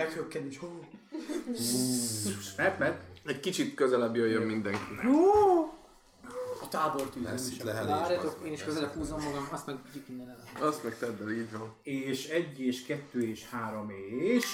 Meghökkenés. Mert, mert. Egy kicsit közelebb jöjjön mindenki. A Ezt is itt lehelés. Várjatok, én is közelebb húzom magam, azt meg kicsit innen el. Azt meg tedd el, így van. És egy, és kettő, és három, és...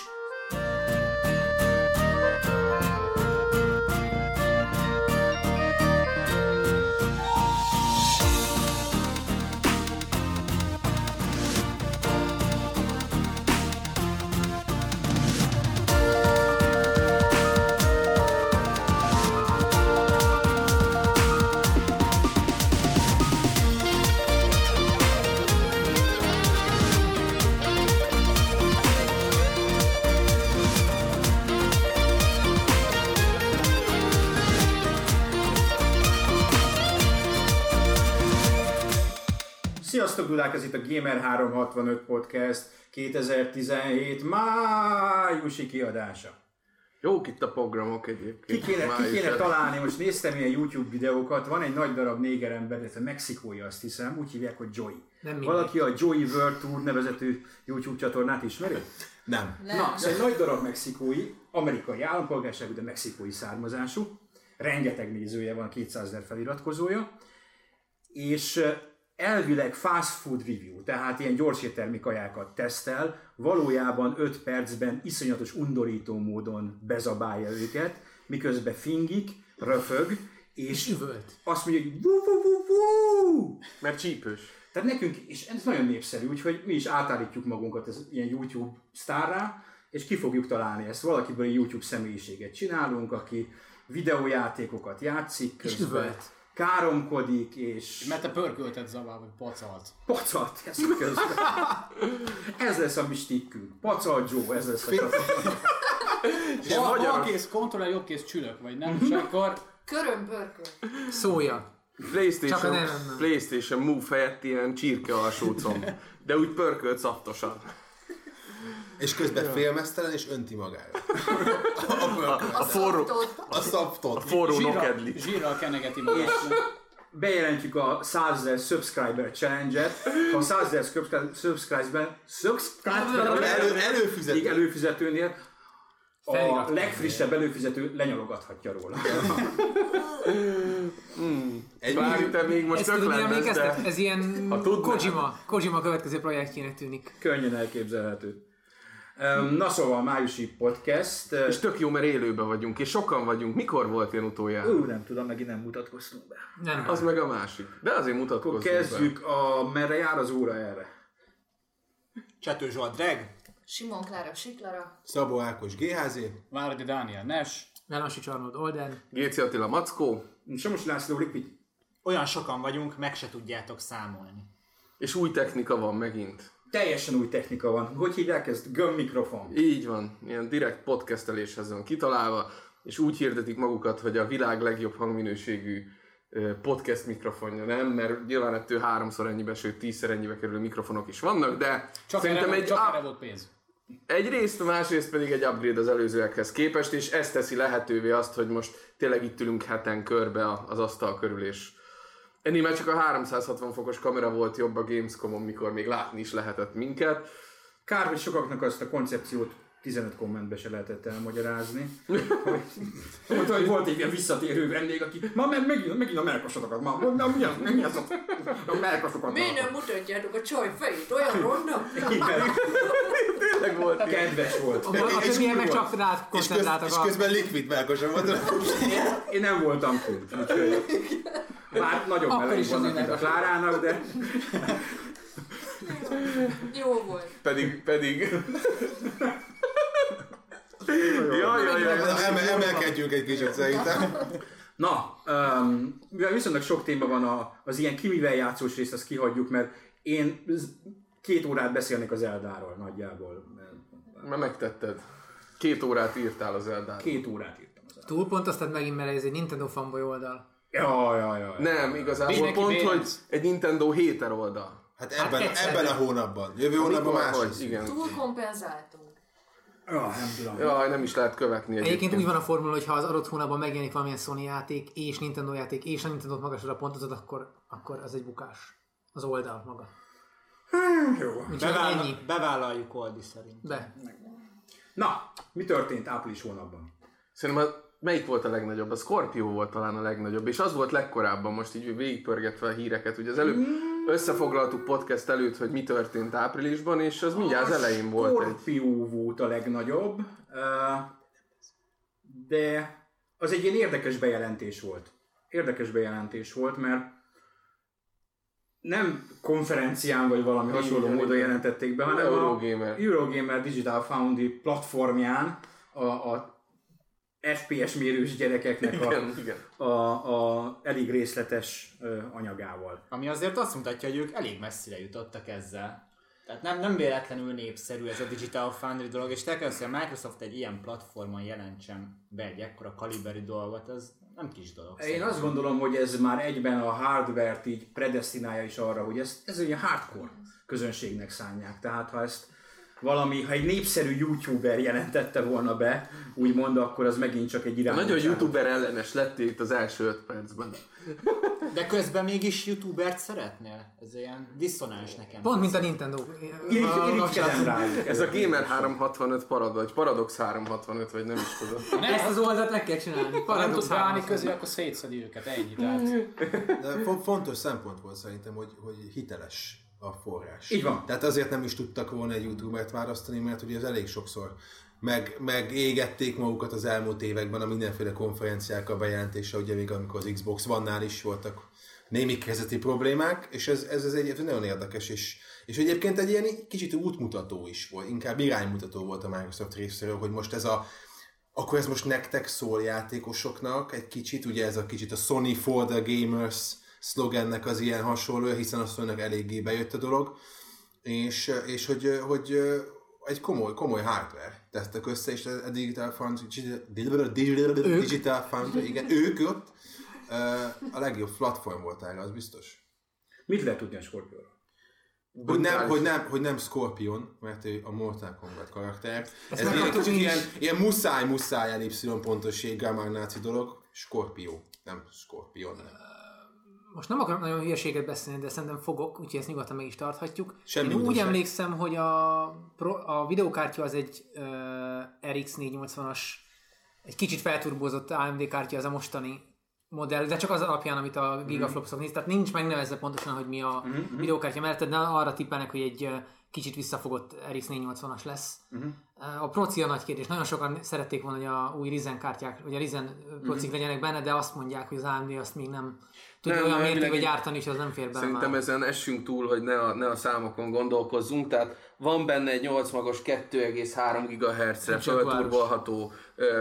Dudák, ez itt a Gamer 365 Podcast 2017 májusi kiadása. Jók itt a programok egyébként. Ki kéne, ki kéne találni, most néztem ilyen YouTube videókat, van egy nagy darab néger ember, ez a mexikói azt hiszem, úgy hívják, hogy Joey. Nem mindegy. Valaki a Joey World Tour nevezetű YouTube csatornát ismeri? Nem. Na, ez egy nagy darab mexikói, amerikai állampolgárságú, de mexikói származású. Rengeteg nézője van, 200 ezer feliratkozója. És elvileg fast food review, tehát ilyen gyorséttermi kajákat tesztel, valójában 5 percben iszonyatos undorító módon bezabálja őket, miközben fingik, röfög, és üvölt. azt mondja, hogy vú, vú, vú, vú! Mert csípős. Tehát nekünk, és ez nagyon népszerű, úgyhogy mi is átállítjuk magunkat ez ilyen YouTube sztárrá, és ki fogjuk találni ezt. Valakiből egy YouTube személyiséget csinálunk, aki videójátékokat játszik És közben, üvölt. Káromkodik, és Mert te pörkölted zavál, vagy pacalt. pacat ez közben. ez lesz a mi stickünk. Pacal Joe, ez lesz a csapat. És a bal, magyar- bal kész kontroller, jobb kész csülök, vagy nem? És akkor Körömpörköl. Szója. Csak a PlayStation. PlayStation Move helyett ilyen csirke alsócom. De úgy pörkölt szaftosan. És közben félmeztelen és önti magára. A, pörkölt. A forró, a szaptot. forró zsírral, nokedli. zsírral kenegeti magát. Bejelentjük a 100 000 subscriber challenge-et. Ha 100 000 subscribe- subscribe-ben, subscribe Elő, előfizető. Előfizetőnél a legfrissebb előfizető lenyalogathatja róla. Egy Bár te még most Ezt tök tudod, mi lenne, emlékeztek? de... Ez ilyen. Kojima, Kojima következő projektjének tűnik. Könnyen elképzelhető. Na szóval, májusi podcast. És tök jó, mert élőben vagyunk, és sokan vagyunk. Mikor volt ilyen utoljára? Ú, nem tudom, megint nem mutatkoztunk be. Nem. Az meg a másik. De azért Akkor mutatkozunk kezdjük a merre jár az óra erre. Csető Zsolt Dreg, Simon Klára Siklara. Szabó Ákos GHZ. Váradi Dániel Nes. Melasi Csarnod Olden. be. Géci Attila Mackó, Somos László Liquid. olyan sokan vagyunk, meg se tudjátok számolni. és új technika van megint. Teljesen új technika van. Hogy hívják ezt? Göm mikrofon. Így van, ilyen direkt podcasteléshez van kitalálva, és úgy hirdetik magukat, hogy a világ legjobb hangminőségű podcast mikrofonja, nem? Mert nyilván ettől háromszor ennyibe, sőt tízszer ennyibe kerülő mikrofonok is vannak, de Csak, szerintem erre, egy, csak erre volt pénz. egyrészt, másrészt pedig egy upgrade az előzőekhez képest, és ez teszi lehetővé azt, hogy most tényleg itt ülünk heten körbe az asztal körül, és ennél már csak a 360 fokos kamera volt jobb a Gamescom-on, mikor még látni is lehetett minket. Kár, hogy sokaknak azt a koncepciót 15 kommentbe se lehetett elmagyarázni. Hogy- Mondta, hogy volt egy ilyen visszatérő vendég, aki ma meg, megint, megint a melkosotokat, ma, ma, mi az, mi az a, a melkosokat. Miért nem mutatjátok a csaj fejét? Olyan ronda? Igen, Tényleg volt kedves volt. A, a És többiek meg csak rád És, köz, koncentráltak és közben likvid melkosan volt. Én nem voltam kint, már nagyobb Akkor meleg vannak, mint a. Klárának, de Jó volt. Pedig, pedig... Jaj, jaj, jaj, Emel, emelkedjünk egy kicsit szerintem. Na, um, mivel viszonylag sok téma van a, az ilyen ki mivel játszós részt, azt kihagyjuk, mert én két órát beszélnék az Eldáról nagyjából. mert Mert megtetted. Két órát írtál az Eldáról. Két órát írtam az Eldáról. Túlpontoztad megint, mert ez egy Nintendo fanboy oldal. Ja, ja, ja. Nem, igazából Mindenki pont, bénz. hogy egy Nintendo héter oldal. Hát ebben, egyszer. ebben a hónapban. Jövő hónapban más. Igen. Túl kompenzáltunk. Ja, nem tudom. Jaj, nem is lehet követni Egyébként úgy van a formula, hogy ha az adott hónapban megjelenik valamilyen Sony játék, és Nintendo játék, és a Nintendo-t magasra pontozod, akkor, akkor az egy bukás. Az oldal maga. Jó. Úgyhogy Beváll, ennyi. bevállaljuk Oldi szerint. Be. Na, mi történt április hónapban? Szerintem a, melyik volt a legnagyobb? A Scorpio volt talán a legnagyobb, és az volt legkorábban, most így végigpörgetve a híreket. Ugye az előbb összefoglaltuk podcast előtt, hogy mi történt áprilisban, és az mindjárt az elején volt egy... Scorpio volt a legnagyobb, de az egy ilyen érdekes bejelentés volt. Érdekes bejelentés volt, mert nem konferencián vagy valami hasonló Igen, módon igen. jelentették be, hanem Eurogamer. a Eurogamer Digital Foundry platformján a, a FPS mérős gyerekeknek a, Igen, igen. a, a elég részletes anyagával. Ami azért azt mutatja, hogy ők elég messzire jutottak ezzel. Tehát nem, nem véletlenül népszerű ez a Digital Foundry dolog, és te hogy a Microsoft egy ilyen platformon jelentsen be egy ekkora kaliberű dolgot, az nem kis dolog. Én azt gondolom, hogy ez már egyben a hardware-t így predestinálja is arra, hogy ez, ez egy hardcore közönségnek szánják. Tehát ha ezt valami, ha egy népszerű youtuber jelentette volna be, úgymond, akkor az megint csak egy irány. Nagyon youtuber ellenes lettél itt az első öt percben. De közben mégis youtubert szeretnél? Ez ilyen diszonáns nekem. Pont, mint a Nintendo. Irigykedem rájuk. Ez a Gamer 365 parad, vagy Paradox 365, vagy nem is tudom. Ezt az oldalt meg kell csinálni. Ha nem Paradox tudsz beállni hármas. közé, akkor szétszedi őket, ennyi. Tehát De fo- fontos szempont volt szerintem, hogy, hogy hiteles a forrás. Így van. Tehát azért nem is tudtak volna egy youtubert választani, mert ugye ez elég sokszor meg, megégették magukat az elmúlt években a mindenféle konferenciákkal bejelentése, ugye még amikor az Xbox One-nál is voltak némi kezdeti problémák, és ez, ez, ez egy nagyon érdekes, és, és egyébként egy ilyen kicsit útmutató is volt, inkább iránymutató volt a Microsoft részéről, hogy most ez a akkor ez most nektek szól játékosoknak egy kicsit, ugye ez a kicsit a Sony for the Gamers szlogennek az ilyen hasonló, hiszen a sony eléggé bejött a dolog, és, és hogy, hogy egy komoly, komoly hardware tettek össze, és a Digital Foundry, Digital, Digital, Foundry, igen, ők ott a legjobb platform volt erre, az biztos. Mit lehet tudni a Scorpio-ról? Hogy nem, hogy, nem, hogy nem Scorpion, mert ő a Mortal Kombat karakter. Ez ilyen, megkaptuk kicsit ilyen, ilyen muszáj, muszáj elipszilon pontosséggel már náci dolog. Scorpio, nem Scorpion. Nem. Most nem akarok nagyon hülyeséget beszélni, de szerintem fogok, úgyhogy ezt nyugodtan meg is tarthatjuk. Semmi Én úgy emlékszem, hogy a, a videókártya az egy uh, RX 480-as, egy kicsit felturbózott AMD kártya az a mostani modell, de csak az alapján, amit a gigaflopsok néz, tehát nincs megnevezve pontosan, hogy mi a videókártya mellett, de arra tippelnek, hogy egy kicsit visszafogott RX 480-as lesz. Uh-huh. A proci a nagy kérdés. Nagyon sokan szerették volna, hogy a új Ryzen kártyák, vagy a Ryzen procik uh-huh. legyenek benne, de azt mondják, hogy az AMD azt még nem tudja Nem, olyan mértékben gyártani, és az nem fér bele Szerintem már. ezen essünk túl, hogy ne a, ne a számokon gondolkozzunk, tehát van benne egy 8 magos 2,3 GHz-re fölturbolható,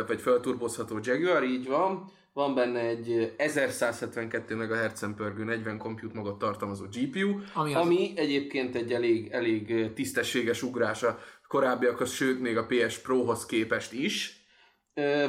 vagy fölturbozható Jaguar, így van. Van benne egy 1172 MHz-en pörgő 40 compute magot tartalmazó GPU, Ami ami, az. ami egyébként egy elég, elég tisztességes ugrás a korábbiakhoz, sőt még a PS Pro-hoz képest is.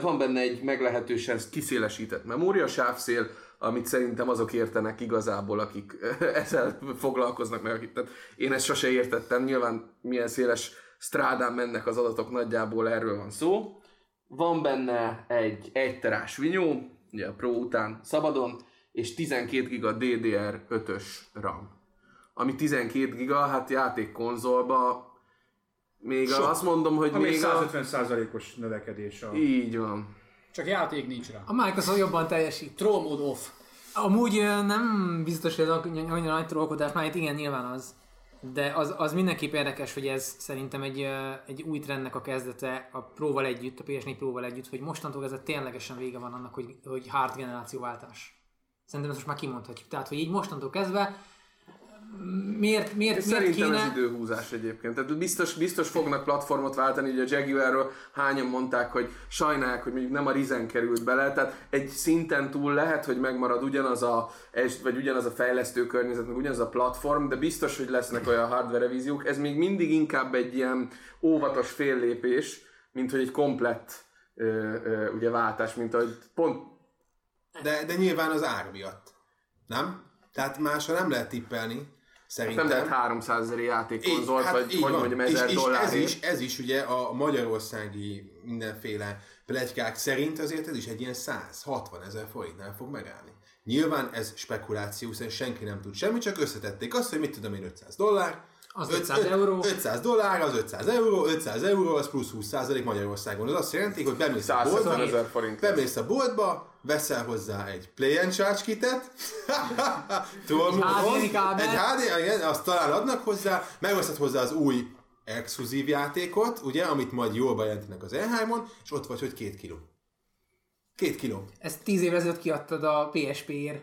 Van benne egy meglehetősen kiszélesített memóriasávszél, amit szerintem azok értenek igazából, akik ezzel foglalkoznak, meg akik, tehát én ezt sose értettem, nyilván milyen széles strádán mennek az adatok, nagyjából erről van szó. Van benne egy 1 terás vinyó, ugye a Pro után szabadon, és 12 giga DDR5-ös RAM. Ami 12 giga, hát játékkonzolba még a, azt mondom, hogy Ami még a... 150%-os növekedés a... Így van. Csak játék nincs rá. A Microsoft jobban teljesít. Troll mode off. Amúgy nem biztos, hogy annyira nagy trollkodás, már itt igen, nyilván az. De az, az mindenképp érdekes, hogy ez szerintem egy, egy új trendnek a kezdete a Pro-val együtt, a PS4 Pro-val együtt, hogy mostantól ez ténylegesen vége van annak, hogy, hogy hard generációváltás. Szerintem ezt most már kimondhatjuk. Tehát, hogy így mostantól kezdve miért, miért, miért Szerintem kéne... ez időhúzás egyébként. Tehát biztos, biztos fognak platformot váltani, ugye a Jaguarról hányan mondták, hogy sajnálják, hogy mondjuk nem a Ryzen került bele, tehát egy szinten túl lehet, hogy megmarad ugyanaz a, vagy ugyanaz a fejlesztő környezet, meg ugyanaz a platform, de biztos, hogy lesznek olyan hardware revíziók. Ez még mindig inkább egy ilyen óvatos féllépés, mint hogy egy komplett ö, ö, ugye váltás, mint ahogy pont De, de nyilván az ár miatt. Nem? Tehát másra nem lehet tippelni, szerintem. nem lehet 300 ezer játékkonzolt, hát vagy hogy mondjam, és, 1000 és ez is, ez is ugye a magyarországi mindenféle plegykák szerint azért ez is egy ilyen 160 ezer forintnál fog megállni. Nyilván ez spekuláció, hiszen senki nem tud semmit, csak összetették azt, hogy mit tudom én 500 dollár, Az Öt- 500 öt- euró. 500 dollár, az 500 euró, 500 euró, az plusz 20% Magyarországon. Ez azt jelenti, hogy bemész a 170 boltba, bemész a boltba, veszel hozzá egy Play and Charge kitet, Egy HD, igen, azt talán adnak hozzá, megveszed hozzá az új exkluzív játékot, ugye, amit majd jól bejelentenek az E3-on, és ott vagy, hogy két kiló. Két kiló. Ezt 10 évvel ezelőtt kiadtad a PSP-ért.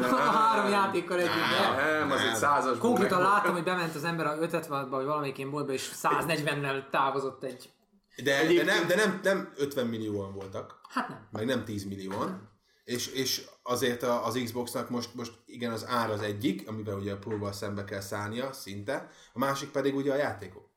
a három játékkal együtt. Nem, az egy százas. Konkrétan láttam, hogy bement az ember a 576-ba, vagy valamelyik boltba, és 140-nel távozott egy... De, de, nem, de nem, nem 50 millióan voltak, Hát nem. meg nem 10 millióan, és, és azért az Xboxnak most, most igen az ár az egyik, amivel ugye a próval szembe kell szállnia szinte, a másik pedig ugye a játékok.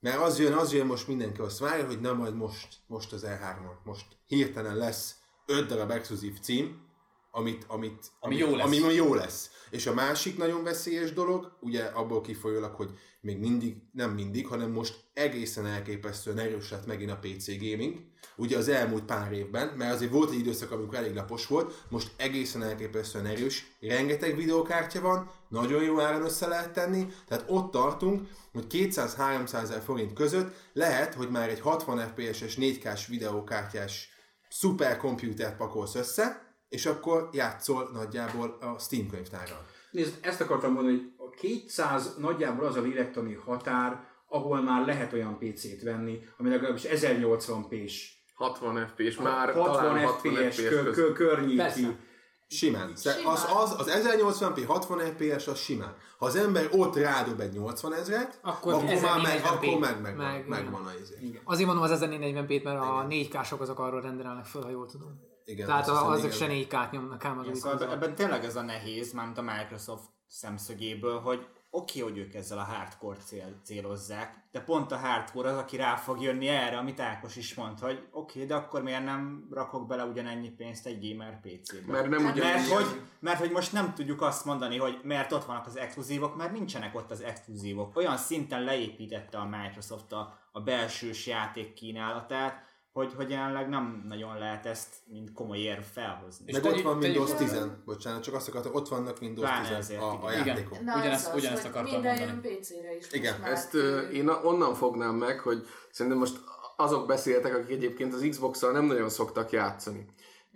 Mert az jön, az jön most mindenki azt várja, hogy na majd most, most az E3-on, most hirtelen lesz 5 darab exkluzív cím, amit, amit, Ami jó lesz. Ami, ami jó lesz. És a másik nagyon veszélyes dolog, ugye abból kifolyólag, hogy még mindig, nem mindig, hanem most egészen elképesztően erős lett megint a PC gaming. Ugye az elmúlt pár évben, mert azért volt egy időszak, amikor elég lapos volt, most egészen elképesztően erős, rengeteg videókártya van, nagyon jó áron össze lehet tenni, tehát ott tartunk, hogy 200-300 ezer forint között lehet, hogy már egy 60 FPS-es 4K-s videókártyás szuperkompjútert pakolsz össze, és akkor játszol nagyjából a Steam könyvtárral. Nézd, ezt akartam mondani, hogy a 200 nagyjából az a lélektani határ, ahol már lehet olyan PC-t venni, ami legalábbis 1080p-s, 60 FPS, már 60 talán 60 FPS, FPS kö, kö, környéki. Simán. Simán. Az, az, az 1080p 60 fps az simán. Ha az ember ott rádob egy 80 ezret, Akkor akkor, már meg, 1040p. akkor meg, meg, Meg, meg, megvan a izé. Azért mondom az 1040p-t, mert a 4K-sok azok arról rendelnek föl, ha jól tudom. Igen, Tehát hiszem, azok se 4K-t nyomnak ám az Szóval ebben, tényleg ez a nehéz, mármint a Microsoft szemszögéből, hogy oké, hogy ők ezzel a hardcore cél, célozzák, de pont a hardcore az, aki rá fog jönni erre, amit Ákos is mond, hogy oké, de akkor miért nem rakok bele ugyanennyi pénzt egy gamer PC-be? Mert nem ugyanúgy. Mert hogy, mert hogy most nem tudjuk azt mondani, hogy mert ott vannak az exkluzívok, mert nincsenek ott az exkluzívok. Olyan szinten leépítette a Microsoft a, a belsős játék kínálatát, hogy, hogy jelenleg nem nagyon lehet ezt, mint komoly érv felhozni. Meg ott van Windows 10, bocsánat, csak azt akartam, ott vannak Windows Pláne 10 ezért, a, a igen. játékok. Na, Ugyanezt- ez az, ugyanezt akartam minden mondani. PC-re is Igen, most már. Ezt ö, én onnan fognám meg, hogy szerintem most azok beszéltek, akik egyébként az Xbox-szal nem nagyon szoktak játszani.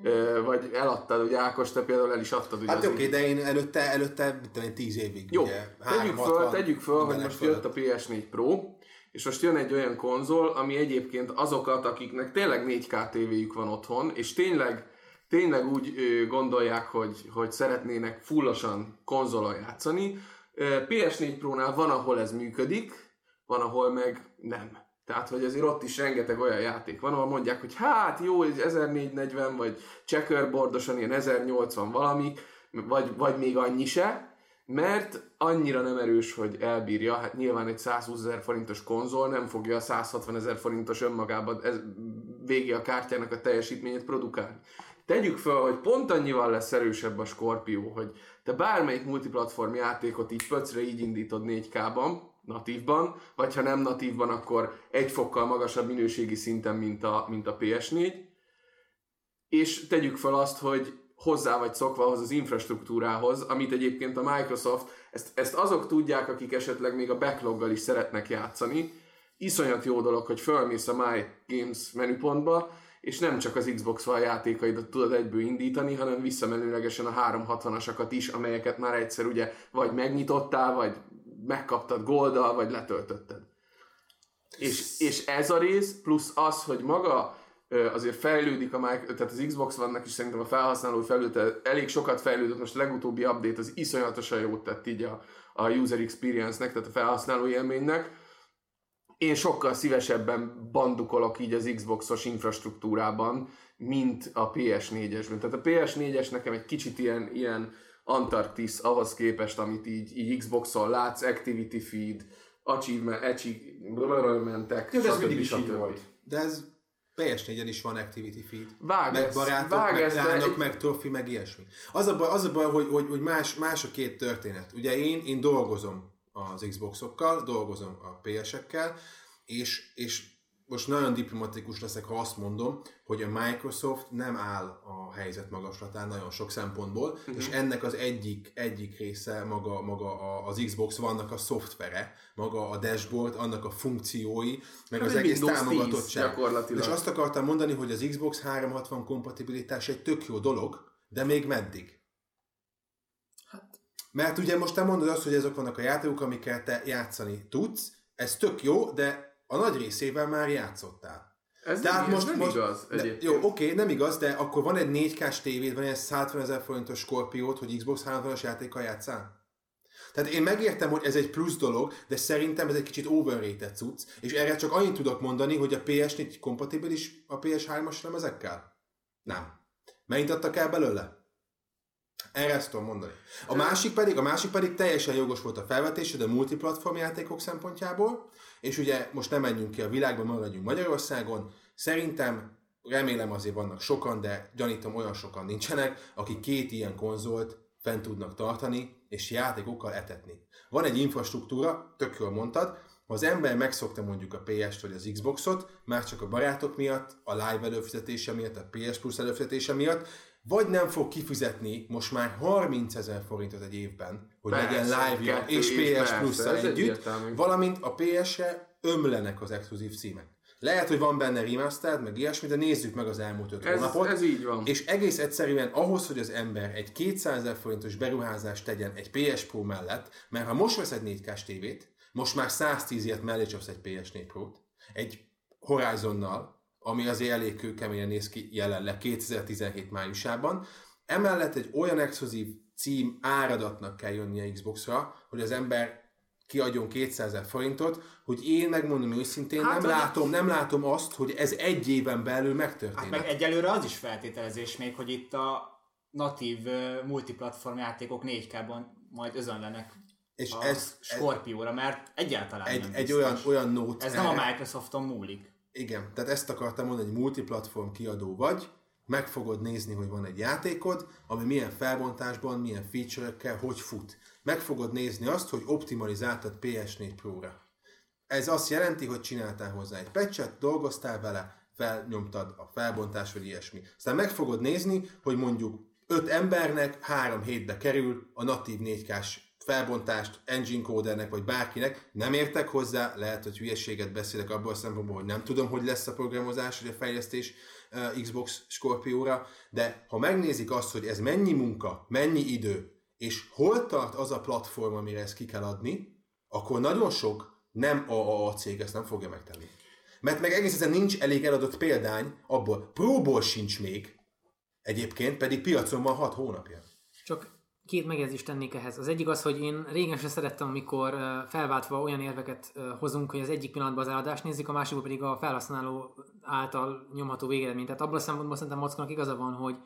Ö, vagy eladtad, ugye Ákos, te például el is adtad ugye Hát oké, de én előtte, előtte, mit tudom én, 10 évig, Jó, ugye, tegyük 360 föl, tegyük föl, hogy most jött a fölött. PS4 Pro, és most jön egy olyan konzol, ami egyébként azokat, akiknek tényleg 4K tévéjük van otthon, és tényleg, tényleg úgy gondolják, hogy, hogy szeretnének fullosan konzolon játszani. Ö, PS4 Pro-nál van, ahol ez működik, van, ahol meg nem. Tehát, hogy azért ott is rengeteg olyan játék van, ahol mondják, hogy hát jó, ez 1440, vagy checkerboardosan ilyen 1080 valami, vagy, vagy még annyi se, mert annyira nem erős, hogy elbírja, hát nyilván egy 120 ezer forintos konzol nem fogja a 160 ezer forintos önmagában ez, végé a kártyának a teljesítményét produkálni. Tegyük fel, hogy pont annyival lesz erősebb a Scorpio, hogy te bármelyik multiplatform játékot így pöcre így indítod 4K-ban, natívban, vagy ha nem natívban, akkor egy fokkal magasabb minőségi szinten, mint a, mint a PS4, és tegyük fel azt, hogy hozzá vagy szokva ahhoz az infrastruktúrához, amit egyébként a Microsoft, ezt, ezt azok tudják, akik esetleg még a backloggal is szeretnek játszani, iszonyat jó dolog, hogy fölmész a My Games menüpontba, és nem csak az Xbox One játékaidat tudod egyből indítani, hanem visszamenőlegesen a 360-asakat is, amelyeket már egyszer ugye vagy megnyitottál, vagy megkaptad golddal, vagy letöltötted. És, és ez a rész, plusz az, hogy maga azért fejlődik a Mike, tehát az Xbox vannak is szerintem a felhasználói felülete elég sokat fejlődött, most a legutóbbi update az iszonyatosan jót tett így a, a user experience-nek, tehát a felhasználói élménynek. Én sokkal szívesebben bandukolok így az Xboxos infrastruktúrában, mint a PS4-esben. Tehát a PS4-es nekem egy kicsit ilyen, ilyen Antarktisz ahhoz képest, amit így, így Xboxon látsz, Activity Feed, achievement, achievementek, Jó, de ez mindig is így volt. De ez PS4-en is van Activity Feed. Vág meg barátok, vág meg de lányok, egy- meg trofi, meg ilyesmi. Az a baj, az a baj hogy, hogy, hogy más, más a két történet. Ugye én, én dolgozom az Xboxokkal, dolgozom a PS-ekkel, és, és most nagyon diplomatikus leszek, ha azt mondom, hogy a Microsoft nem áll a helyzet magaslatán nagyon sok szempontból, uh-huh. és ennek az egyik, egyik része maga, maga a- az Xbox vannak a szoftvere, maga a dashboard, annak a funkciói, meg Hát az egész Windows 10 támogatottság. És azt akartam mondani, hogy az Xbox 360 kompatibilitás egy tök jó dolog, de még meddig? Mert ugye most te mondod azt, hogy ezek vannak a játékok, amikkel te játszani tudsz, ez tök jó, de a nagy részével már játszottál. Ez Tehát nem, most, nem most, igaz egyébként. Jó, oké, nem igaz, de akkor van egy 4K-s tévéd, van egy 150 ezer forintos Scorpiót, hogy Xbox 360-as játékkal játszál? Tehát én megértem, hogy ez egy plusz dolog, de szerintem ez egy kicsit overrated cucc, és erre csak annyit tudok mondani, hogy a PS4 kompatibilis a PS3-as lemezekkel? Nem. Mennyit adtak el belőle? Erre ezt tudom mondani. A másik pedig, a másik pedig teljesen jogos volt a felvetésed a multiplatform játékok szempontjából, és ugye most nem menjünk ki a világba, maradjunk Magyarországon. Szerintem, remélem azért vannak sokan, de gyanítom olyan sokan nincsenek, akik két ilyen konzolt fent tudnak tartani, és játékokkal etetni. Van egy infrastruktúra, tök jól mondtad, ha az ember megszokta mondjuk a PS-t vagy az Xboxot, már csak a barátok miatt, a live előfizetése miatt, a PS Plus előfizetése miatt, vagy nem fog kifizetni most már 30 ezer forintot egy évben, hogy Persze, legyen kettő és PS ez együtt, egyértelmű. valamint a PS-re ömlenek az exkluzív címek. Lehet, hogy van benne remastered, meg ilyesmi, de nézzük meg az elmúlt öt Ez, hónapot. ez így van. És egész egyszerűen ahhoz, hogy az ember egy 200 ezer forintos beruházást tegyen egy PS Pro mellett, mert ha most vesz egy 4K-s tévét, most már 110 ilyet mellé csapsz egy PS4 Pro-t, egy Horizonnal, ami azért elég kőkeményen néz ki jelenleg 2017 májusában, emellett egy olyan exkluzív cím áradatnak kell jönnie Xbox-ra, hogy az ember kiadjon 200 ezer forintot, hogy én megmondom őszintén, Hát, nem, látom, nem látom azt, hogy ez egy éven belül Hát megtörténik. meg egyelőre az is feltételezés még, hogy itt a natív uh, multiplatform játékok 4K-ban majd özönlenek És a ez, Scorpióra, mert egyáltalán egy, nem egy biztos. olyan, olyan nót. Ez nem a erre- Microsofton múlik. Igen, tehát ezt akartam mondani, hogy multiplatform kiadó vagy, meg fogod nézni, hogy van egy játékod, ami milyen felbontásban, milyen feature-ekkel, hogy fut. Meg fogod nézni azt, hogy optimalizáltad PS4 Pro-ra. Ez azt jelenti, hogy csináltál hozzá egy patchet, dolgoztál vele, felnyomtad a felbontás vagy ilyesmi. Aztán meg fogod nézni, hogy mondjuk 5 embernek 3 hétbe kerül a natív 4K-s felbontást engine codernek vagy bárkinek, nem értek hozzá, lehet, hogy hülyeséget beszélek abból a szempontból, hogy nem tudom, hogy lesz a programozás vagy a fejlesztés uh, Xbox Scorpio-ra, de ha megnézik azt, hogy ez mennyi munka, mennyi idő, és hol tart az a platform, amire ezt ki kell adni, akkor nagyon sok nem AAA cég ezt nem fogja megtenni. Mert meg egész egyszerűen nincs elég eladott példány, abból próból sincs még, egyébként pedig piacon van 6 hónapja. Csak két megjegyzést tennék ehhez. Az egyik az, hogy én régen sem szerettem, amikor felváltva olyan érveket hozunk, hogy az egyik pillanatban az eladást nézik, a másikban pedig a felhasználó által nyomható végeredmény. Tehát abban a szempontból szerintem Mockonak igaza van, hogy,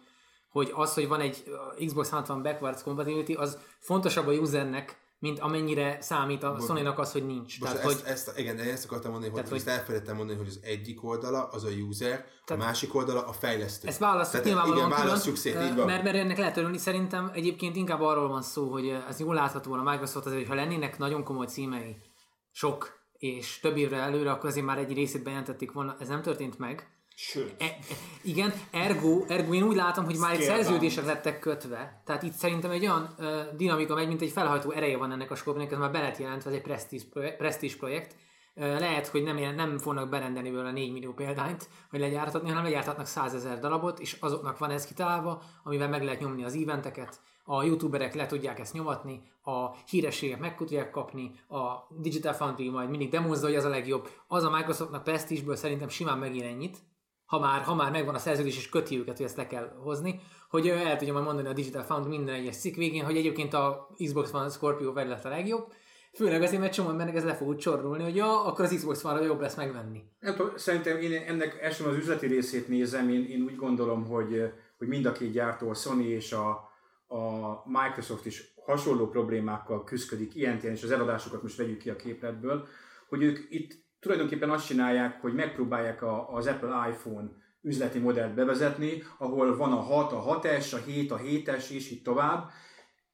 hogy az, hogy van egy Xbox 360 backwards compatibility, az fontosabb a usernek, mint amennyire számít a sony az, hogy nincs. Most Tehát, ezt, hogy ezt, igen, ezt akartam mondani, hogy, Tehát, ezt elfelejtettem mondani, hogy az egyik oldala az a user, a Tehát- másik oldala a fejlesztő. Ezt választjuk Tehát nyilvánvalóan igen, választjuk szét, így van. Mert, mert ennek lehet örülni. Szerintem egyébként inkább arról van szó, hogy ö, ez jól látható a Microsoft azért, hogy ha lennének nagyon komoly címei, sok, és több évre előre, akkor azért már egy részét bejelentették volna, ez nem történt meg. Sőt. E, e, igen, ergo, ergo én úgy látom, hogy már egy szerződések lettek kötve. Tehát itt szerintem egy olyan ö, dinamika megy, mint egy felhajtó ereje van ennek a skopnak, ez már be lett jelentve, ez egy prestige projekt. Projekt. Ö, lehet, hogy nem, nem fognak berendelni belőle 4 millió példányt, hogy legyártatni, hanem legyártatnak 100 ezer darabot, és azoknak van ez kitalálva, amivel meg lehet nyomni az eventeket, a youtuberek le tudják ezt nyomatni, a hírességek meg tudják kapni, a Digital Foundry majd mindig demozza, hogy az a legjobb. Az a Microsoftnak Prestige-ből szerintem simán megír ennyit, ha már, ha már megvan a szerződés és köti őket, hogy ezt le kell hozni, hogy el tudja majd mondani a Digital Foundry minden egyes cikk végén, hogy egyébként a Xbox One Scorpio lett a legjobb, főleg azért, mert csomó embernek ez le fog csorrulni, hogy ja, akkor az Xbox One jobb lesz megvenni. Nem tudom, szerintem én ennek elsősorban az üzleti részét nézem, én, én úgy gondolom, hogy, hogy mind a két gyártó, a Sony és a, a Microsoft is hasonló problémákkal küzdik ilyen téren, és az eladásokat most vegyük ki a képletből, hogy ők itt tulajdonképpen azt csinálják, hogy megpróbálják a, az Apple iPhone üzleti modellt bevezetni, ahol van a 6, a 6S, a 7, a 7-es, és így tovább.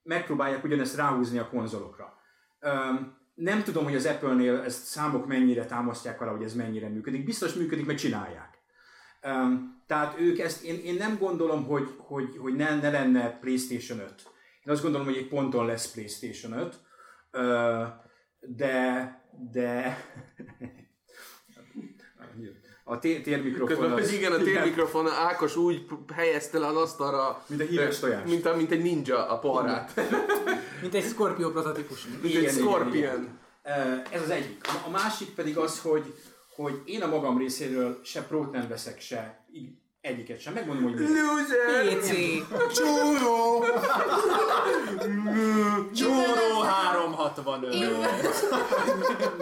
Megpróbálják ugyanezt ráhúzni a konzolokra. Nem tudom, hogy az Apple-nél ezt számok mennyire támasztják alá, hogy ez mennyire működik. Biztos működik, mert csinálják. Tehát ők ezt, én, én nem gondolom, hogy, hogy, hogy ne, ne lenne PlayStation 5. Én azt gondolom, hogy egy ponton lesz PlayStation 5, uh, de, de a té- térmikrofon Közben, az- igen, a térmikrofon Ákos úgy helyezte le az asztalra, Mint a híres tojás. Mint, a, mint egy ninja a poharát. Mint egy Scorpio prototípus. Mint Igen, egy igen, Scorpion. igen. Ö, Ez az egyik. A- másik pedig az, hogy, hogy én a magam részéről se prót nem veszek, se egyiket sem. Megmondom, hogy miért. Loser! PC. Csúró! Csóró 365.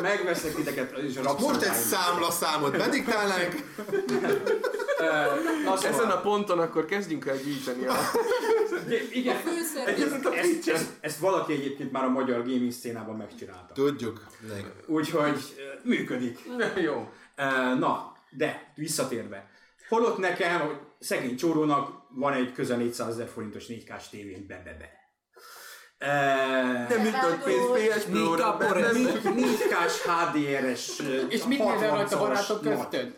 Megveszek titeket, és a Most egy rabszolgáim. számlaszámot bediktálnánk. Na, szóval- Ezen a ponton akkor kezdjünk el gyűjteni a... Igen. Egyébként a ezt, ezt, ezt valaki egyébként már a magyar gaming szcénában megcsinálta. Tudjuk. Úgyhogy működik. Jó. Na, de visszatérve. Holott nekem, hogy szegény csórónak van egy közel 400 ezer forintos 4K-s tévén be, be, be. Nem jutott pénz PS Pro-ra, Nincs benne kapor, 4K-s HDR-es És mit nézel rajta 60-szoros barátok köztön?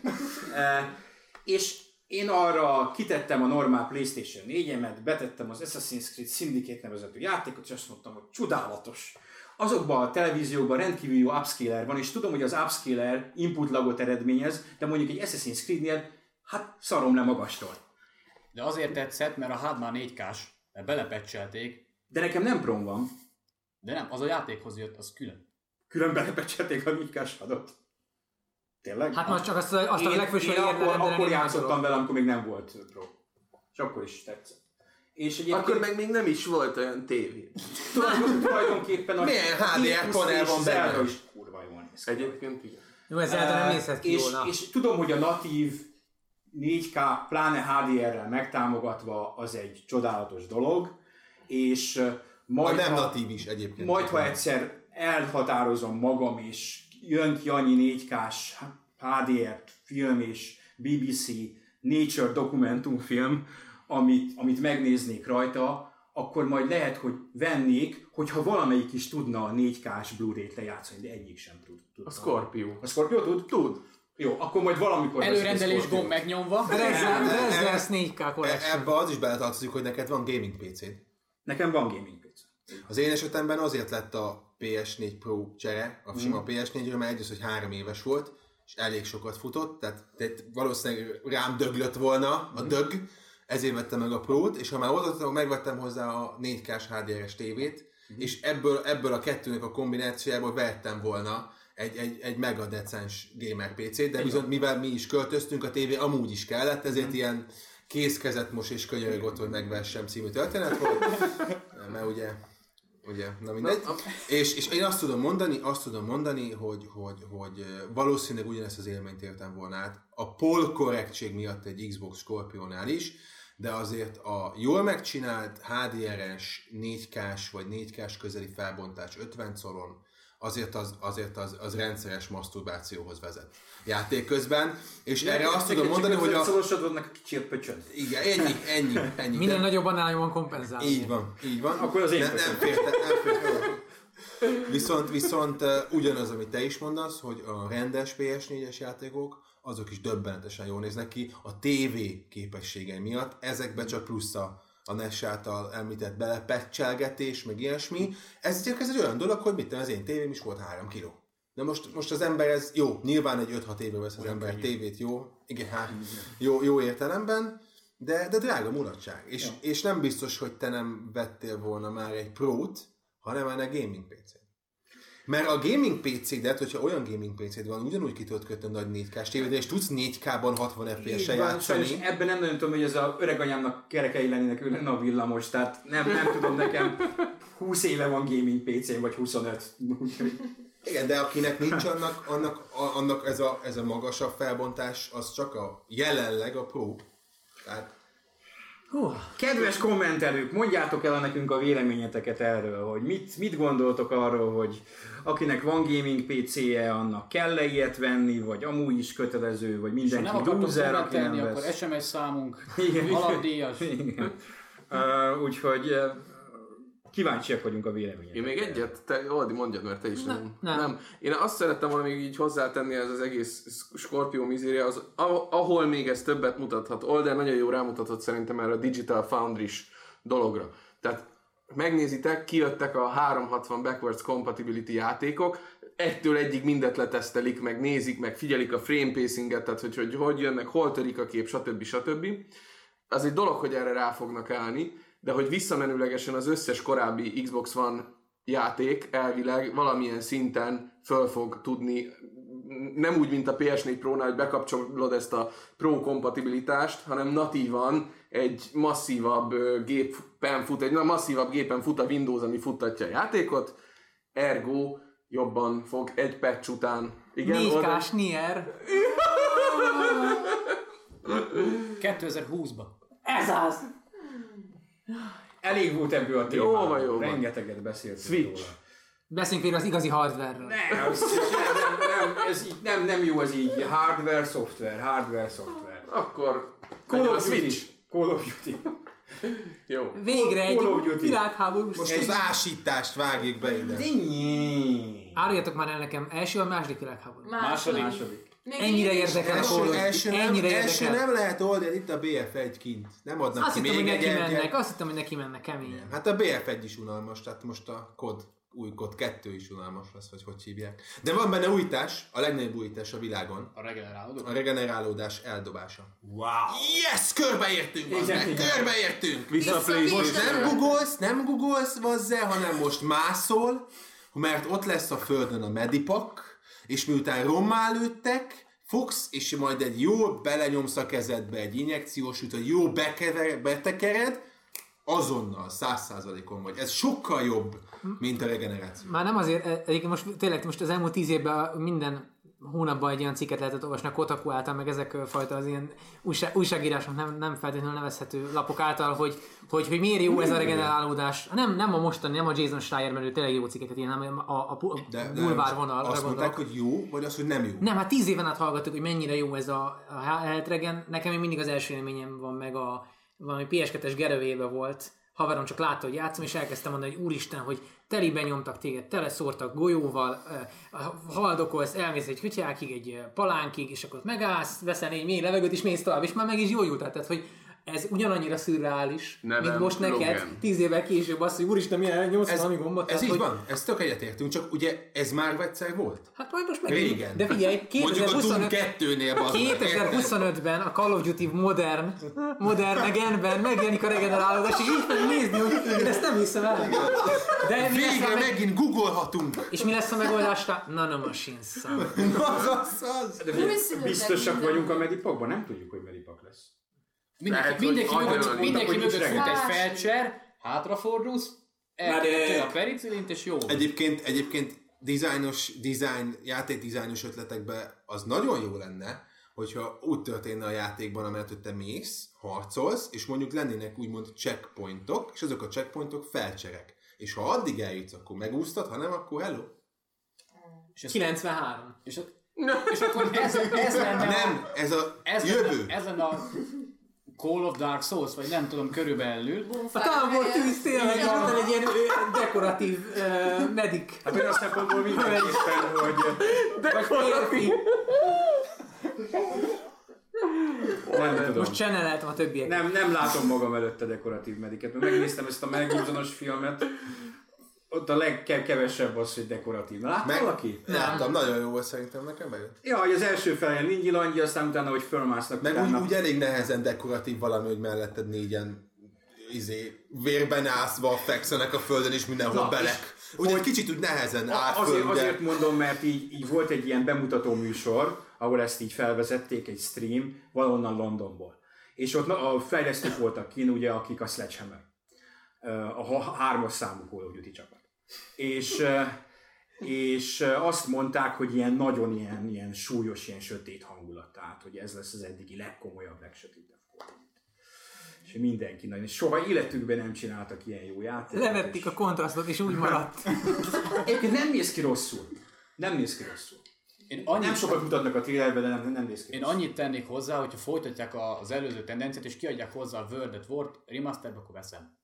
És én arra kitettem a normál PlayStation 4-emet, betettem az Assassin's Creed Syndicate nevezetű játékot, és azt mondtam, hogy csodálatos. Azokban a televízióban rendkívül jó upscaler van, és tudom, hogy az upscaler input lagot eredményez, de mondjuk egy Assassin's Creed-nél, hát szarom le magastól. De azért tetszett, mert a HUD már 4K-s, mert belepecselték, De nekem nem prom van. de nem, az a játékhoz jött, az külön. Külön belepecselték a 4K-s hadot. Tényleg? Hát most csak azt, a- azt a én, legfőső én akkor, akkor játszottam vele. amikor még nem volt Pro. És akkor is tetszett. És egyébként Akkor meg még nem is volt olyan tévé. tulajdon- tulajdonképpen a Milyen HDR panel van benne? Zelda is kurva jól néz ki. Egyébként igen. Jó, ez Zelda nem nézhet ki és, jól. és tudom, hogy a natív 4K, pláne HDR-rel megtámogatva az egy csodálatos dolog, és uh, A majd, nem ha, natív is egyébként. majd ha egyszer elhatározom magam, és jön ki annyi 4K-s HDR film és BBC Nature dokumentumfilm, amit, amit megnéznék rajta, akkor majd lehet, hogy vennék, hogyha valamelyik is tudna a 4K-s Blu-ray-t lejátszani, de egyik sem tud. tud A Scorpio. A Scorpio tud? Tud. Jó, akkor majd valamikor Előrendelés gomb megnyomva. De ez, ez lesz 4K E- collection. Ebbe az is beletartozik, hogy neked van gaming PC-d. Nekem van gaming PC. Az én esetemben azért lett a PS4 Pro csere, a sima PS4-ről, mert egyrészt, hogy három éves volt, és elég sokat futott, tehát, tehát valószínűleg rám döglött volna a dög, ezért vettem meg a Pro-t, és ha már odaadtam, megvettem hozzá a 4K-s HDR-es tévét, és ebből, ebből a kettőnek a kombinációjából vettem volna egy, egy, egy mega decens gamer PC-t, de viszont mivel mi is költöztünk, a tévé amúgy is kellett, ezért ilyen kézkezet mos és könyörög ott, hogy megvessem című történet volt, mert ugye Ugye, na mindegy. És, és én azt tudom mondani, azt tudom mondani, hogy, hogy, hogy valószínűleg ugyanezt az élményt éltem volna át. A pol korrektség miatt egy Xbox Scorpionál is, de azért a jól megcsinált HDR-es 4K-s vagy 4K-s közeli felbontás 50 colon, azért az, azért az, az rendszeres maszturbációhoz vezet játék közben, és erre azt tudom mondani, hogy a... Szorosodnak kicsit pöcsöd. Igen, ennyi, ennyi, ennyi. Minden De- nagyobb annál jobban kompenzál. így van, így van. Akkor az én ne, nem férte, nem férte. Viszont, viszont uh, ugyanaz, amit te is mondasz, hogy a rendes PS4-es játékok, azok is döbbenetesen jól néznek ki a TV képességei miatt. Ezekbe csak plusz a, a NES által említett belepecselgetés, meg ilyesmi. Ez, ez egy olyan dolog, hogy mit tudom, az én tévém is volt 3 kiló. De most, most az ember ez, jó, nyilván egy 5-6 éve vesz az ember egy tévét, jó, igen, hát, jó, jó értelemben, de, de drága mulatság. És, ja. és nem biztos, hogy te nem vettél volna már egy Pro-t, hanem már egy gaming PC-t. Mert a gaming PC-det, hogyha olyan gaming PC-d van, ugyanúgy ki tudod kötni a nagy 4K-s tévédre, és tudsz 4K-ban 60 FPS-sel játszani. ebben nem nagyon tudom, hogy ez a öreg anyámnak kerekei lennének, ő lenne a villamos, tehát nem, nem tudom, nekem 20 éve van gaming PC-m, vagy 25. Úgyhogy Igen, de akinek nincs annak, annak, annak ez, a, ez a magasabb felbontás, az csak a jelenleg a Pro. Tehát Kedves kommentelők, mondjátok el nekünk a véleményeteket erről, hogy mit, mit gondoltok arról, hogy akinek van gaming PC-je, annak kell-e ilyet venni, vagy amúgy is kötelező, vagy Ha mindenki nem akartok loser, aki nem vesz. akkor SMS számunk Igen. alapdíjas. Igen. Uh, úgyhogy uh, Kíváncsiak vagyunk a véleményedre. Én még egyet, te, Oldi, mondjad, mert te is nem. nem. nem. Én azt szerettem volna még így hozzátenni ez az egész Scorpio mizéria, az, ah- ahol még ez többet mutathat. Olden nagyon jó rámutatott szerintem erre a Digital Foundry-s dologra. Tehát megnézitek, kijöttek a 360 backwards compatibility játékok, ettől egyig mindet letesztelik, meg nézik, meg figyelik a frame pacinget, tehát hogy, hogy hogy jönnek, hol törik a kép, stb. stb. Az egy dolog, hogy erre rá fognak állni, de hogy visszamenőlegesen az összes korábbi Xbox One játék elvileg valamilyen szinten föl fog tudni, nem úgy, mint a PS4 Pro-nál, hogy bekapcsolod ezt a Pro kompatibilitást, hanem natívan egy masszívabb gépen fut, egy masszívabb gépen fut a Windows, ami futtatja a játékot, ergo jobban fog egy patch után. Igen, 4K-s Nier. 2020-ban. Ez az! Elég volt ebből a Jó témából. van, jó van. Rengeteget beszéltünk Switch. róla. Beszéljünk végre az igazi hardware-ről. Nem, ez- nem, nem, nem, ez így, nem, nem jó ez így. Hardware, szoftver, hardware, szoftver. Akkor Call of Duty. Switch. Call of Duty. Jó. Végre egy világháborús Most az ásítást vágjuk be ide. Ennyi. Áruljatok már el nekem, első vagy második világháború? Második. Második. Még Ennyire érdekel a Első, első, nem, Ennyire első érdekel. nem lehet oldani, itt a BF1 kint. Nem adnak Azt ki hittem, hogy még egy neki egyet. mennek, azt hittem, hogy neki mennek keményen. Hát a BF1 is unalmas, tehát most a kod, új kod 2 is unalmas lesz, vagy hogy hívják. De van benne újítás, a legnagyobb újítás a világon. A regenerálódó. A regenerálódás eldobása. Wow. Yes! Körbeértünk! az meg. Körbeértünk! Vissza a PlayStation. Most nem googolsz, nem googolsz vazze, hanem most mászol, mert ott lesz a földön a medipak, és miután rommá lőttek, fogsz, és majd egy jó belenyomsz a kezedbe egy injekciós út, hogy jó bekever, betekered, azonnal, száz százalékon vagy. Ez sokkal jobb, mint a regeneráció. Már nem azért, eh, egyébként most tényleg most az elmúlt tíz évben minden hónapban egy ilyen cikket lehetett olvasni a Kotaku által, meg ezek a fajta az ilyen újság, újságírások nem, nem feltétlenül nevezhető lapok által, hogy, hogy, hogy miért jó ez a regenerálódás. Nem, nem a mostani, nem a Jason Schreier, mert ő tényleg jó cikkeket ír, hanem a, a, a De, de bulvár vonalra azt mondták, hogy jó, vagy az, hogy nem jó. Nem, hát tíz éven át hallgattuk, hogy mennyire jó ez a, a Health Regen. Nekem még mindig az első élményem van meg a valami PS2-es gerövébe volt. Haverom csak látta, hogy játszom, és elkezdtem mondani, hogy úristen, hogy teliben nyomtak téged, tele szórtak golyóval, eh, haldokolsz, elmész egy kütyákig, egy eh, palánkig, és akkor megállsz, veszel egy mély levegőt, és mész tovább, és már meg is gyógyultál. Tehát, hogy ez ugyanannyira szürreális, Nevem mint most neked, Logan. tíz évvel később az, hogy úristen, milyen 80 Ez, valami gombot. ez tehát, így hogy, van, ez tök egyetértünk, csak ugye ez már egyszer volt. Hát majd most meg. Régen. De figyelj, Mondjuk a Doom 2025 2-nél bazd meg. 2025-ben a Call of Duty modern, modern genben megjelenik a regenerálódás, és így fogjuk nézni, hogy én ezt nem hiszem el. De mi Végre meg... megint googolhatunk. És mi lesz a megoldásra? Nanomachines. szám. Az, az, az. Biztosak vagyunk a Medipakban? Nem tudjuk, hogy Medipak lesz. Mindenki, Lehet, mindenki mögött, mindenki mögött fut egy felcser, hátrafordulsz, elkezdtél a pericilint, és jó. Egyébként, egyébként dizájnos, design, játékdizájnos ötletekben az nagyon jó lenne, hogyha úgy történne a játékban, amellett, hogy te mész, harcolsz, és mondjuk lennének úgymond checkpointok, és azok a checkpointok felcserek. És ha addig eljutsz, akkor megúsztad, ha nem, akkor hello. És, ez, 93. és, és akkor ez, ez lenne a, Nem, ez a ez jövő. lenne, ez lenne a Call of Dark Souls, vagy nem tudom, körülbelül. A tábor tűz tényleg egy ilyen dekoratív uh, medik. Hát olyan szempontból mindenképpen, hogy férfi. nem tudom. Most cseneleltem a többiek. Nem, nem látom magam előtt a dekoratív mediket. mert Megnéztem ezt a Mel Gibsonos filmet, ott a legkevesebb az, hogy dekoratív. Látta Meg- valaki? Láttam, nagyon jó volt szerintem, nekem bejött. Ja, hogy az első felen ningy langyi, aztán utána, hogy fölmásznak Meg úgy, utána. úgy elég nehezen dekoratív valami, hogy melletted négyen izé, vérben ászva fekszenek a földön, és mindenhol Na, belek. Úgy egy kicsit úgy nehezen áll A- Azért, föl, ugye. azért mondom, mert így, így volt egy ilyen bemutató műsor, ahol ezt így felvezették, egy stream, valahonnan Londonból. És ott a fejlesztők voltak kin, ugye, akik a Sledgehammer, a hármas számú Call of Duty csapat. És, és azt mondták, hogy ilyen nagyon ilyen, ilyen súlyos, ilyen sötét hangulat, tehát hogy ez lesz az eddigi legkomolyabb, legsötétebb Duty. És mindenki nagyon, és soha életükben nem csináltak ilyen jó játékot. Levették a kontrasztot, és úgy maradt. Egyébként nem néz ki rosszul. Nem néz ki rosszul. Én annyit, Nem sokat mutatnak a trailerben, de nem, nem néz ki én rosszul. annyit tennék hozzá, hogyha folytatják a- az előző tendenciát, és kiadják hozzá a World at War remastered, akkor veszem.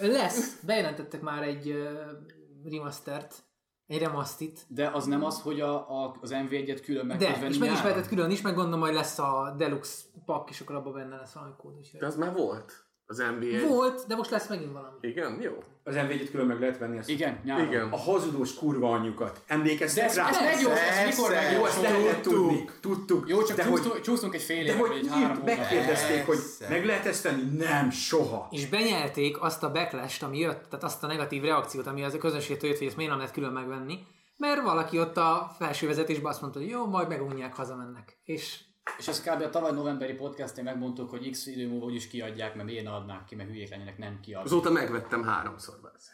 Lesz, bejelentettek már egy uh, remastert, egy remastit. De az nem az, hogy a, a, az MV1-et külön meg De, és meg is nyáron? vehetett külön is, meg gondolom, hogy lesz a Deluxe pak, és akkor abban benne lesz valami kód. Úgyhogy. De az már volt. Az NBA. Volt, de most lesz megint valami. Igen, jó. Az nv külön meg lehet venni ezt. Igen, nyáron. Igen. A hazudós kurva anyjukat. De Emlékeztek ezt, rá? ezt megjósoltuk, ezt mikor Persze. Jó, ezt lehetett tudni. Tudtuk. Jó, csak de csúsztunk, hogy, csúsztunk egy fél de évet, hogy vagy egy három megkérdezték, hogy meg lehet ezt tenni? Nem, soha. És benyelték azt a backlash ami jött, tehát azt a negatív reakciót, ami az a közönségtől jött, hogy ezt miért nem lehet külön megvenni, mert valaki ott a felső vezetésben azt mondta, hogy jó, majd megunják, hazamennek. És És ezt kb. a tavaly novemberi podcastén megmondtuk, hogy x idő múlva úgyis kiadják, mert miért adnák ki, mert hülyék lennének, nem kiadni. Azóta megvettem háromszor. Bársz.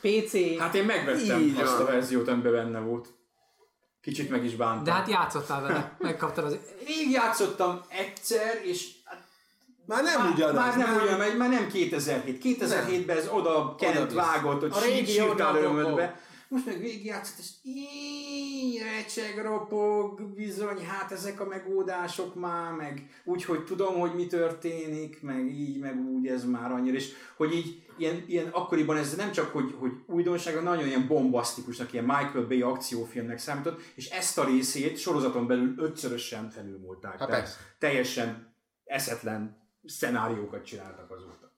PC, Hát én megvettem Így azt van. a verziót, amiben benne volt. Kicsit meg is bántam. de hát játszottál vele, megkaptad az... Rég játszottam egyszer, és hát Már nem már, ugyanaz. már nem ugyan, mert már nem 2007. 2007-ben ez oda kent vágott, hogy sírtál örömödbe. Most meg végigjátszott, és így recseg, ropog, bizony, hát ezek a megoldások már, meg úgy, hogy tudom, hogy mi történik, meg így, meg úgy, ez már annyira, és hogy így ilyen, ilyen akkoriban ez nem csak, hogy, hogy újdonság, hanem nagyon ilyen bombasztikusnak, ilyen Michael Bay akciófilmnek számított, és ezt a részét sorozaton belül ötszörösen felülmúlták. Hát teljesen eszetlen szenáriókat csináltak azóta.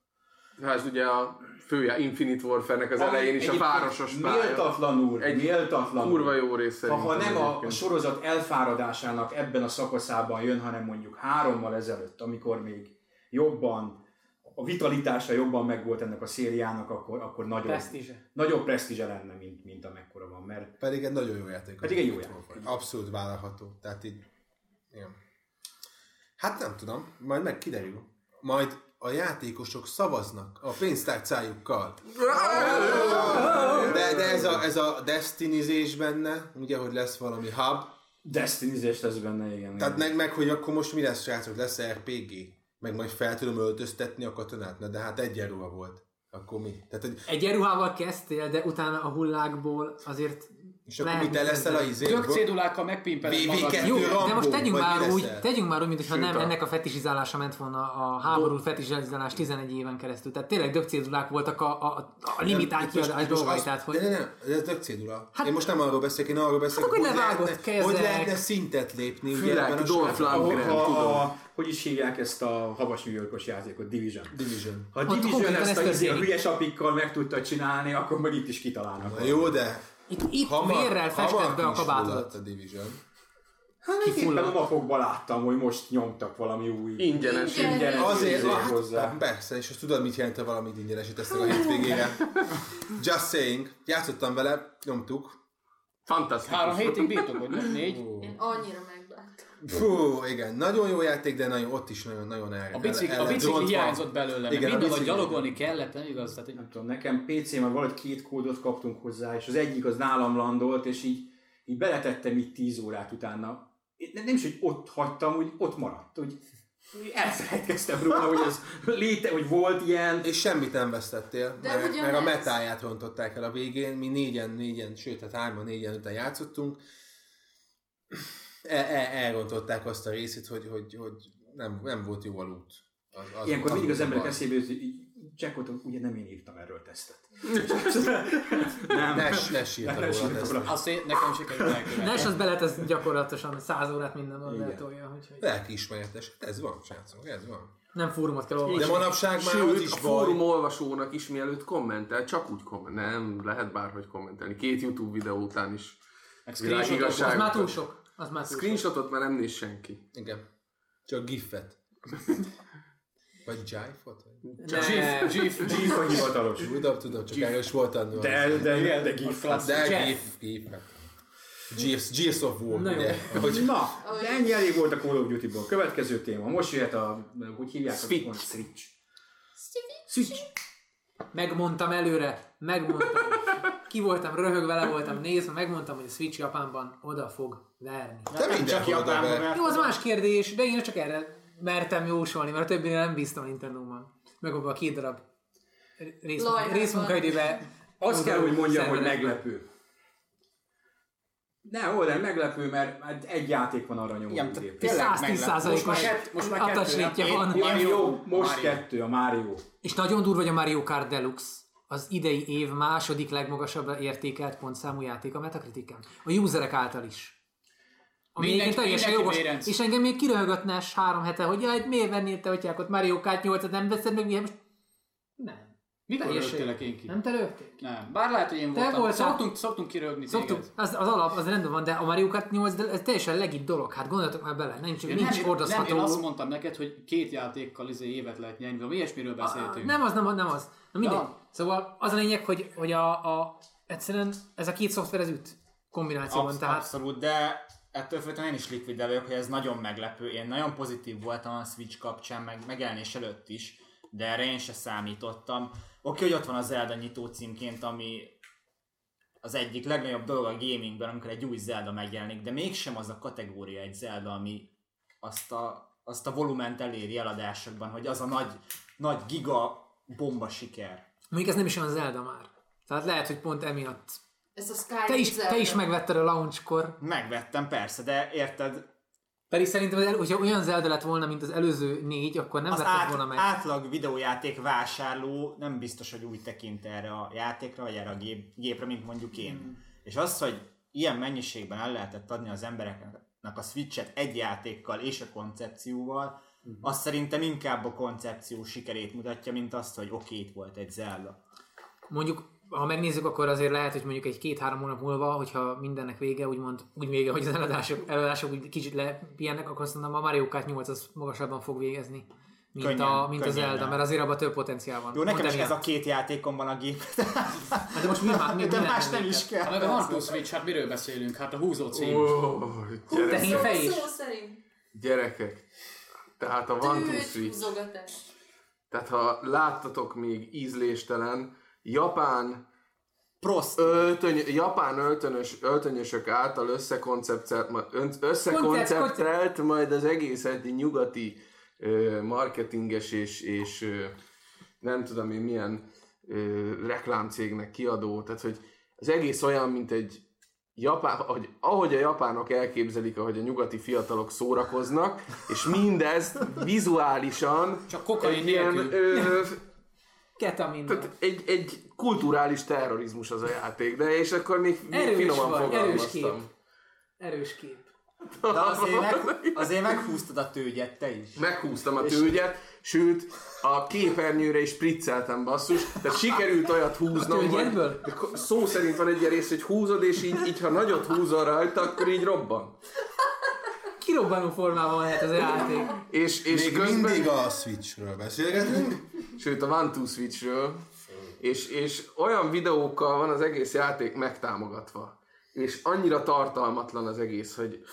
Hát ugye a fője Infinite Warfare-nek az elején is a városos pálya. Méltatlanul, Egy méltatlanul. Kurva jó rész Ha, szerintem ha nem a, a sorozat elfáradásának ebben a szakaszában jön, hanem mondjuk hárommal ezelőtt, amikor még jobban, a vitalitása jobban megvolt ennek a szériának, akkor, akkor nagyobb, Presztízse. nagyobb presztízse lenne, mint, mint amekkora van. Mert Pedig egy nagyon jó játék. Pedig egy jó játék. Abszolút vállalható. Tehát így, igen. Hát nem tudom, majd meg kiderül. Majd a játékosok szavaznak a pénztárcájukkal. De, de ez a, ez a destinizés benne, ugye, hogy lesz valami hub, Destiny-zés lesz benne, igen. tehát meg, meg, hogy akkor most mi lesz, srácok, lesz RPG? Meg majd fel tudom öltöztetni a katonát? Na de hát egyenruha volt. Akkor mi? Tehát, hogy, Egyenruhával kezdtél, de utána a hullákból azért és akkor mit te leszel a izé? Tök cédulákkal megpimpeled VV2 magad. Jó, de Rambo, most tegyünk már úgy, leszel? tegyünk már úgy, mintha nem ennek a fetisizálása ment volna a háború fetisizálás 11 éven keresztül. Tehát tényleg dögcédulák voltak a, a, a limitált kiadás dolgai. Tehát, hogy De ne, ne, ez tök cédula. Hát- én most nem arról beszélek, én arról beszélek, Hát akkor hogy, levágott lehetne, kezek. hogy lehetne szintet lépni. a Dolph. Lundgren. tudom. hogy is hívják ezt a havas New Yorkos játékot? Division. Division. Ha a Division ezt a, izé, a történik. hülyes apikkal meg tudta csinálni, akkor meg itt is kitalálnak. Na jó, de itt, itt hamar, vérrel festett be a kabátodat. a Division. Hát éppen a napokban láttam, hogy most nyomtak valami új Ingyenes. Igen. ingyenes Azért, hát, hozzá. persze, és azt tudod, mit jelent, ha valamit ingyenesít ezt a hétvégére. Just saying, játszottam vele, nyomtuk. Fantasztikus. Három hétig bírtuk, hogy nem négy. Én annyira megbántam. Fú, igen, nagyon jó játék, de nagyon, ott is nagyon, nagyon el, A bicikli, el- a bicikli hiányzott belőle, mert Igen, a mindenhol bicikli. gyalogolni kellett, nem igaz? Tehát, hogy Nem tudom, nekem PC-ben valahogy két kódot kaptunk hozzá, és az egyik az nálam landolt, és így, így beletettem így 10 órát utána. Én Nem nem is, hogy ott hagytam, úgy ott maradt, úgy elfelejtkeztem róla, hogy ez léte, hogy volt ilyen. És semmit nem vesztettél, De mert, ugyanez. mert a metáját rontották el a végén, mi négyen, négyen, sőt, hát hárman, négyen után játszottunk. El, el, elrontották azt a részét, hogy, hogy, hogy nem, nem volt jó a loot. Az, az, Ilyenkor mindig az a emberek baj. eszébe jut, hogy csekkoltam, ugye nem én írtam erről tesztet. nem. Nes, Nes írta róla ezt. róla. azt én, nekem sikerült elkövetni. Nes az beletesz gyakorlatilag 100 órát mindenben Igen. beletolja, úgyhogy Lelkiismeretes. Hát Ez van, srácok, ez van. nem fórumot kell De olvasni. manapság már az Sőt, is a baj. fórum olvasónak is mielőtt kommentel, csak úgy kommentel. Nem, lehet bárhogy kommentelni. Két YouTube videó után is. Az igazság. már túl sok. Az már. Screenshotot már nem néz senki. Igen. Csak gifet. Vagy jive-ot? Ne, GIF, Gif a hivatalos. Tudom, tudom, csak erről is volt annyi. De, de, de gif. De gif, gif. Gears, Gears of War, Na ugye? Hogy Na, de ennyi elég volt a Call of Duty-ból. Következő téma. Most jöhet a, hogy hívják? Switch. Switch. Switch. Megmondtam előre, megmondtam. Ki voltam, röhögve le voltam nézve, megmondtam, hogy a Switch Japánban oda fog verni. te mindenhol oda ver. Jó, az más kérdés, de én csak erre mertem jósolni, mert a többinél nem bíztam a Nintendo-ban. Meg abban a két darab részmunkaidőben. Azt kell, hogy mondjam, hogy meglepő. Ne, hol nem meglepő, mert hát egy játék van arra nyomó Igen, tényleg 110 meglepő. Most már, kett, most már kettő, nem? van. Mario- jó, most Mario. kettő, a Mario. És nagyon durva, hogy a Mario Kart Deluxe az idei év második legmagasabb értékelt pontszámú játék a Metacritiken. A userek által is. Ami Mindenki- teljesen jogos. bérenc. És engem még kiröhögötne három hete, hogy jaj, miért vennél te atyákot Mario Kart 8-at, nem veszed meg, miért most... Nem. Teljesen- rögtélek én ki? Nem te rögtél? Nem. Bár lehet, hogy én Te voltam. voltál. Szoktunk, szoktunk kirögni Szoktuk, téged. az, az alap, az rendben van, de a Mario Kart 8, de ez teljesen legit dolog. Hát gondoljatok már bele, nincs, Én nincs nem, nem, hordozható. én azt mondtam neked, hogy két játékkal izé évet lehet nyerni, valami ilyesmiről beszéltünk. Nem az, nem az, nem az. Na mindegy. Ja. Szóval az a lényeg, hogy, hogy a, a, egyszerűen ez a két szoftver ez üt kombinációban. Absz- tehát Abszolút, de ettől függetlenül én is likvid vagyok, hogy ez nagyon meglepő. Én nagyon pozitív voltam a Switch kapcsán, meg megjelenés előtt is, de erre én se számítottam. Oké, hogy ott van az Zelda nyitó címként, ami az egyik legnagyobb dolog a gamingben, amikor egy új Zelda megjelenik, de mégsem az a kategória egy Zelda, ami azt a, azt a volument eléri eladásokban, hogy az a nagy, nagy giga bomba siker. mondjuk ez nem is olyan Zelda már. Tehát lehet, hogy pont emiatt. Ez a Sky Te is, te Zelda. is megvetted a launchkor. Megvettem persze, de érted, Pedig szerintem, hogyha olyan Zelda lett volna, mint az előző négy, akkor nem az vetted át, volna meg. átlag videójáték vásárló nem biztos, hogy úgy tekint erre a játékra, vagy erre a gép, gépre, mint mondjuk én. Mm. És az, hogy ilyen mennyiségben el lehetett adni az embereknek a Switch-et egy játékkal és a koncepcióval, mm. az szerintem inkább a koncepció sikerét mutatja, mint azt, hogy oké, itt volt egy Zelda. Mondjuk, ha megnézzük, akkor azért lehet, hogy mondjuk egy két-három hónap múlva, hogyha mindennek vége, úgymond úgy vége, hogy az eladások, eladások úgy kicsit lepihennek, akkor azt mondom, a Mario Kart 8 az magasabban fog végezni, mint, Könnyen, a, mint könnyen, Zelda, nem. mert azért abban több potenciál van. Jó, nekem Pont is ez a két játékom van a gép, Hát de most mi, már- mi, mi de lenne más nem is kell. Ha meg a OnePlus Switch, hát miről beszélünk? Hát a húzó cím. Ó, gyere, Tehén fej is. Gyerekek. Tehát a One Two Switch. Tehát ha láttatok még ízléstelen, japán Prost. öltöny, japán öltönös, öltönyösök által összekonceptelt, majd az egész egy nyugati ö, marketinges és, és ö, nem tudom én milyen ö, reklámcégnek kiadó, tehát hogy az egész olyan, mint egy japán, ahogy, ahogy a japánok elképzelik, ahogy a nyugati fiatalok szórakoznak, és mindez vizuálisan Csak kokain ilyen, ö, Ketamin. tehát egy, egy kulturális terrorizmus az a játék, de és akkor még, még Erős finoman vagy, erős kép. fogalmaztam. Erős kép. De azért, meg, azért meghúztad a tőgyet te is. Meghúztam a tőgyet, sőt, a képernyőre is spricceltem basszus, tehát sikerült olyat húznom, A hogy de szó szerint van egy ilyen rész, hogy húzod, és így, így ha nagyot húzol rajta, akkor így robban. Kirobbanó formában lehet ez a játék. És, és Még közben, mindig a Switchről beszélgetünk. sőt a One Two Switchről, és, és olyan videókkal van az egész játék megtámogatva, és annyira tartalmatlan az egész, hogy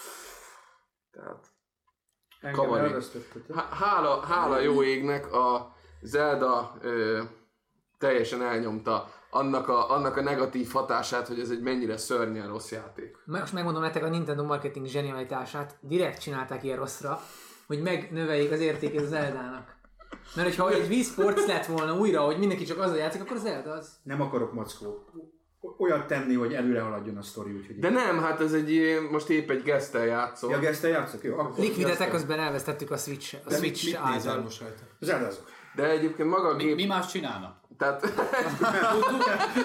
tehát. Há- Hála, hála jó égnek a Zelda ö, teljesen elnyomta annak a, annak a negatív hatását, hogy ez egy mennyire szörnyen rossz játék. Most megmondom nektek a Nintendo marketing zsenialitását. Direkt csinálták ilyen rosszra, hogy megnöveljék az értékét az Zeldának. Mert hogyha egy Wii Sports lett volna újra, hogy mindenki csak azzal játszik, akkor az Zelda az. Nem akarok mackó. Olyat tenni, hogy előre haladjon a sztori, úgyhogy... De nem, hát ez egy most épp egy gesztel játszol. Ja, te játszok? Jó, akkor... Likvidetek, közben elvesztettük a Switch, a De mit, Switch mit nézel által. most rajta? Zeldázok. De egyébként maga a Mi, gép... mi más csinálnak? Tehát,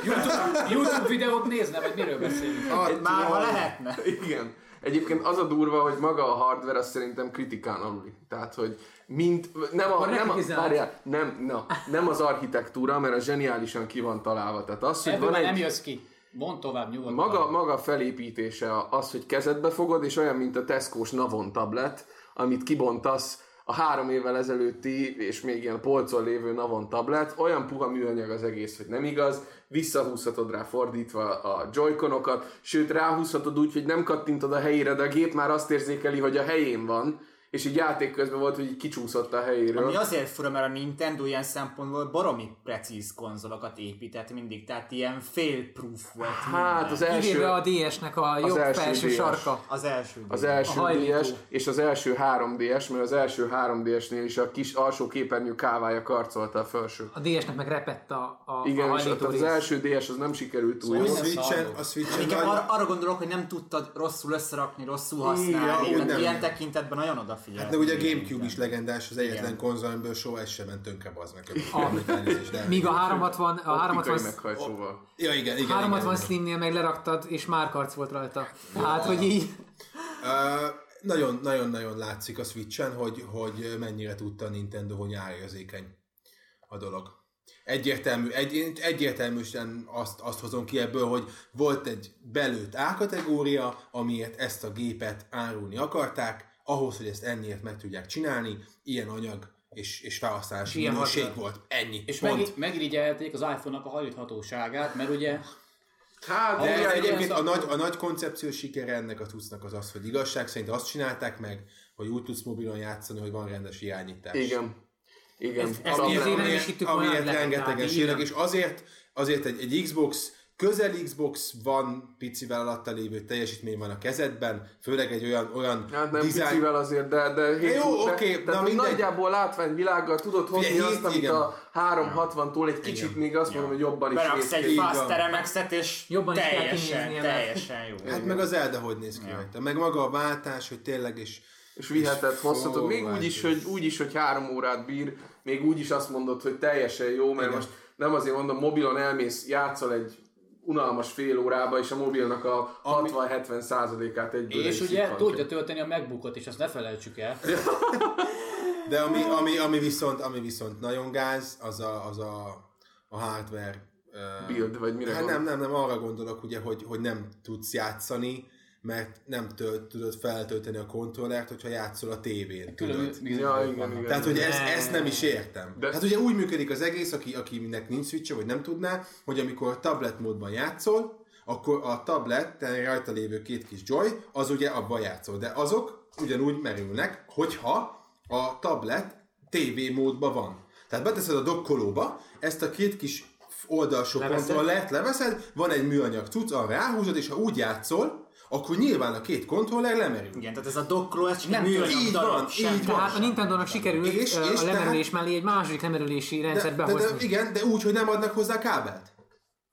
YouTube, YouTube videót nézne, vagy miről beszélünk? Már ha lehetne. igen. Egyébként az a durva, hogy maga a hardware az szerintem kritikán aluli. Tehát, hogy mint, nem, a, nem, a, várjál, nem, na, nem az architektúra, mert a zseniálisan ki van találva. Tehát az, hogy Ebből van egy... nem jössz ki. Mondd tovább nyugodtan. Maga, maga felépítése az, hogy kezedbe fogod, és olyan, mint a Tesco-s Navon tablet, amit kibontasz a három évvel ezelőtti, és még ilyen polcon lévő Navon tablet, olyan puha műanyag az egész, hogy nem igaz, visszahúzhatod rá fordítva a joyconokat, sőt ráhúzhatod úgy, hogy nem kattintod a helyére, de a gép már azt érzékeli, hogy a helyén van, és így játék közben volt, hogy így kicsúszott a helyéről. Ami azért fura, mert a Nintendo ilyen szempontból baromi precíz konzolokat épített mindig, tehát ilyen fail-proof volt Hát minden. az első, Kivéve a DS-nek a jobb első felső DS. sarka. Az első. az díj. első A hajlító. DS és az első 3DS, mert az első 3DS-nél is a kis alsó képernyő kávája karcolta a felső. A DS-nek meg repett a, a, Igen, a és ott az első DS az nem sikerült túl A. Szóval Switchen, a Switchen Inkább nagy, arra, arra gondolok, hogy nem tudtad rosszul összerakni, rosszul Igen, használni. Igen, ilyen tekintetben nagyon odafigyel. Hát de ugye a Gamecube is legendás, az egyetlen konzol, amiből soha ez sem ment tönkre, bazd meg. Míg a 360, a Optikai 360, meghajtóval. Ja, igen, igen. 360 igen, igen. Slimnél meg leraktad, és már karc volt rajta. Hát, hogy így... Ö, nagyon, nagyon-nagyon látszik a Switchen, hogy, hogy mennyire tudta a Nintendo, hogy árérzékeny a dolog. Egyértelmű, egy, egyértelműen azt, azt hozom ki ebből, hogy volt egy belőtt A-kategória, amiért ezt a gépet árulni akarták, ahhoz, hogy ezt ennyiért meg tudják csinálni, ilyen anyag és, és felhasználási Ilyen minőség volt. Ennyi. És Pont. meg, megirigyelték az iPhone-nak a hajthatóságát, mert ugye Hát, De igen, egyébként a nagy, a nagy koncepciós sikere ennek a tusznak az az, hogy igazság szerint azt csinálták meg, hogy úgy tudsz mobilon játszani, hogy van rendes irányítás. igen. Igen. Ez- ezt amiért, amiért lehet rengetegen rá, sírnak, és azért, azért egy, egy Xbox, közel Xbox van picivel alatta lévő teljesítmény van a kezedben, főleg egy olyan, olyan Hát nem design- picivel azért, de, de, hét, Jó, de, oké, de, na mindegy. nagyjából látványvilággal tudod hozni Figyelj, azt, amit igen. a 360-tól egy kicsit Igen. még azt mondom, hogy jobban is beraksz néz egy Faster. MX-et, és Jobban is kell teljesen, mert- teljesen jó. Hát meg az Zelda hogy néz ki rajta. Meg maga a váltás, hogy tényleg is És viheted, hozhatod, még úgy is, hogy, úgy is, hogy három órát bír, még úgy is azt mondod, hogy teljesen jó, mert Igen. most nem azért mondom, mobilon elmész, játszol egy unalmas fél órába, és a mobilnak a 60-70 százalékát egyből és ugye tudja tölteni a MacBookot, és azt ne felejtsük el. De ami, ami, ami, viszont, ami viszont nagyon gáz, az a, az a, a hardware Build, vagy mire Hát nem, nem, nem, arra gondolok ugye, hogy, hogy nem tudsz játszani, mert nem tölt, tudod feltölteni a kontrollert, hogyha játszol a tévén, Külön tudod? Ja, igen, igen. Tehát, hogy ezt, ezt nem is értem. De-. Hát ugye úgy működik az egész, aki, akinek nincs switch vagy nem tudná, hogy amikor tablet módban játszol, akkor a tablet, tehát rajta lévő két kis joy, az ugye abban játszol. De azok ugyanúgy merülnek, hogyha a tablet TV módban van. Tehát beteszed a dokkolóba, ezt a két kis oldalsó Leveszed? kontrollert leveszed, van egy műanyag cucc, arra ráhúzod, és ha úgy játszol, akkor nyilván a két kontroller lemerül. Igen, tehát ez a dokkoló, ez csak Nem műanyag így darab, van, sem. így van. Tehát a Nintendo-nak sikerült És- és, a lemerülés tehát- mellé egy második lemerülési De, rendszert de, de, behozni. igen, de úgy, hogy nem adnak hozzá kábelt.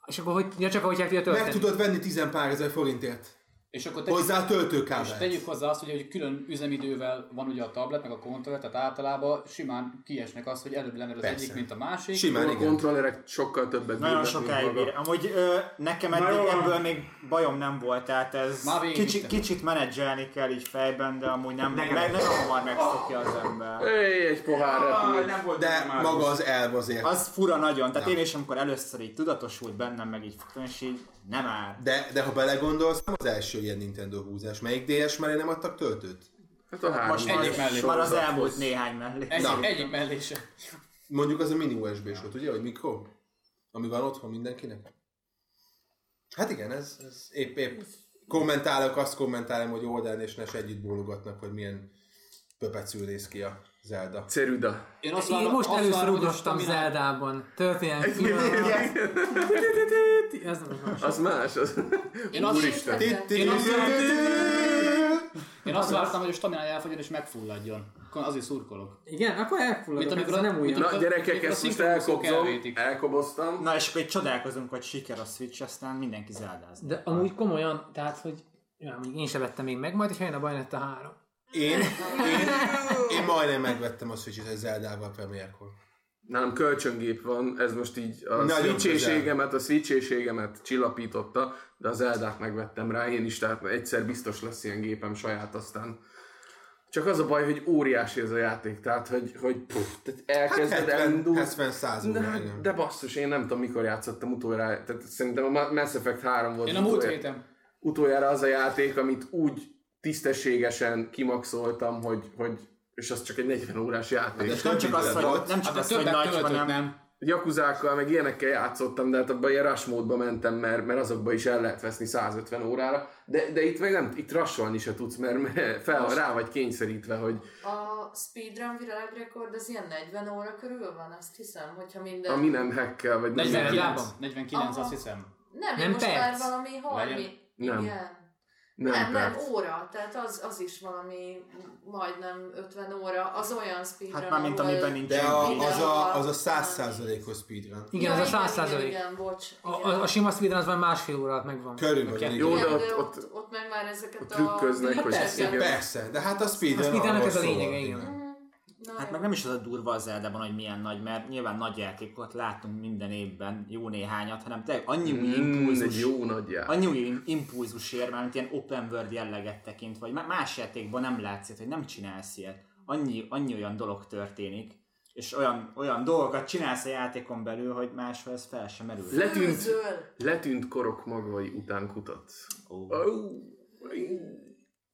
És akkor hogy, ja, csak ahogy kell Meg tölteni. tudod venni 10 pár ezer forintért. És akkor tegyük, Hozzá és töltőkábelt. tegyük hozzá azt, hogy, hogy külön üzemidővel van ugye a tablet, meg a kontroller, tehát általában simán kiesnek az, hogy előbb lemerül az Persze. egyik, mint a másik. Simán, a igen. kontrollerek sokkal többet Nagyon sokáig bír. Amúgy ö, nekem eddig ebből még bajom nem volt, tehát ez kicsi, kicsit menedzselni kell így fejben, de amúgy nem, Nekem meg, nagyon hamar megszokja az ember. Éj, egy pohár repül. nem volt De maga az elv azért. Az fura nagyon, tehát én is amikor először így tudatosult bennem, meg így és így nem áll. De, de ha belegondolsz, nem az első ilyen Nintendo húzás. Melyik DS mellé nem adtak töltőt? Hát a három. Most egyik már, mellé már az elmúlt néhány mellé. Egy, egyik mellése. Mondjuk az a mini USB-s volt, ugye, hogy mikro? Ami van otthon mindenkinek? Hát igen, ez, ez épp, épp kommentálok, azt kommentálom, hogy Oldán és Nes együtt bólogatnak, hogy milyen pöpecül néz ki a Zelda. Ceruda. Én azt Én várom- most azt először várom, ugrottam staminát- Zeldában. Történelmi. Ez nem más. Az más. Az... Én azt, Úristen. Én azt, én azt vártam, hogy a staminája elfogyjon és megfulladjon. Akkor azért szurkolok. Igen, akkor Mint elfulladok, amikor ez a- nem mint új. a- Na gyerekek, Amikor a ezt most elkobzom, elkoboztam. Na és akkor itt csodálkozunk, hogy siker a Switch, aztán mindenki zeldázni. De amúgy komolyan, tehát, hogy ja, mondjuk én sem vettem még meg, majd és jön a baj lett a három. Én, én, én majdnem megvettem a Switch-et egy Zeldával premierkor. Nálam kölcsöngép van, ez most így a switchéségemet, a switchéségemet csillapította, de az Eldát megvettem rá én is, tehát egyszer biztos lesz ilyen gépem saját aztán. Csak az a baj, hogy óriási ez a játék, tehát hogy, hogy pff, tehát Hát elkezded, 70, elindul, 70 100 de, de basszus, én nem tudom mikor játszottam utoljára, tehát szerintem a Mass Effect 3 volt Én a múlt utoljára, héten. utoljára az a játék, amit úgy tisztességesen kimaxoltam, hogy, hogy és az csak egy 40 órás játék. Hát Nem csak az, hogy, volt. nem csak Hát az, hogy nagy, hanem nem? Yakuzákkal, meg ilyenekkel játszottam, de hát abban ilyen rush módba mentem, mert, mert azokba is el lehet veszni 150 órára. De, de itt meg nem, itt rassolni se tudsz, mert, mert fel, rá vagy kényszerítve, hogy A speedrun világrekord az ilyen 40 óra körül van, azt hiszem, hogyha minden... ami nem hackkel, vagy nem 49, Zeldában? 49 Aha. azt hiszem. Nem, Nem nem most perc. már valami 30. Várjál. Nem. Igen. Nem, Nem, nem, óra, tehát az, az is valami majdnem 50 óra, az olyan speedrun, Hát már mint amiben nincs De a, az, a, az a Ja. 100%-os speedrun. Igen, az a 100 igen, százalék. igen, bocs. A, igen. a, a sima speedrun az már másfél óra alatt megvan. Körülbelül. Jó, de ott- ott, ott, meg már ezeket a... trükköznek, hogy igen. Persze, de hát a speedrun A speedrunnak ez a lényege, igen. Na, Hát jó. meg nem is az a durva az Eldában, hogy milyen nagy, mert nyilván nagy játékokat látunk minden évben, jó néhányat, hanem tényleg annyi új Mm, impulzus, egy jó nagy jár. annyi új impulzus ér, mert ilyen open world jelleget tekint, vagy má- más játékban nem látsz ilyet, hogy nem csinálsz ilyet. Annyi, annyi olyan dolog történik, és olyan, olyan dolgokat csinálsz a játékon belül, hogy máshol ez fel sem merül. Letűnt, letűnt korok magvai után kutatsz. Ó. Oh.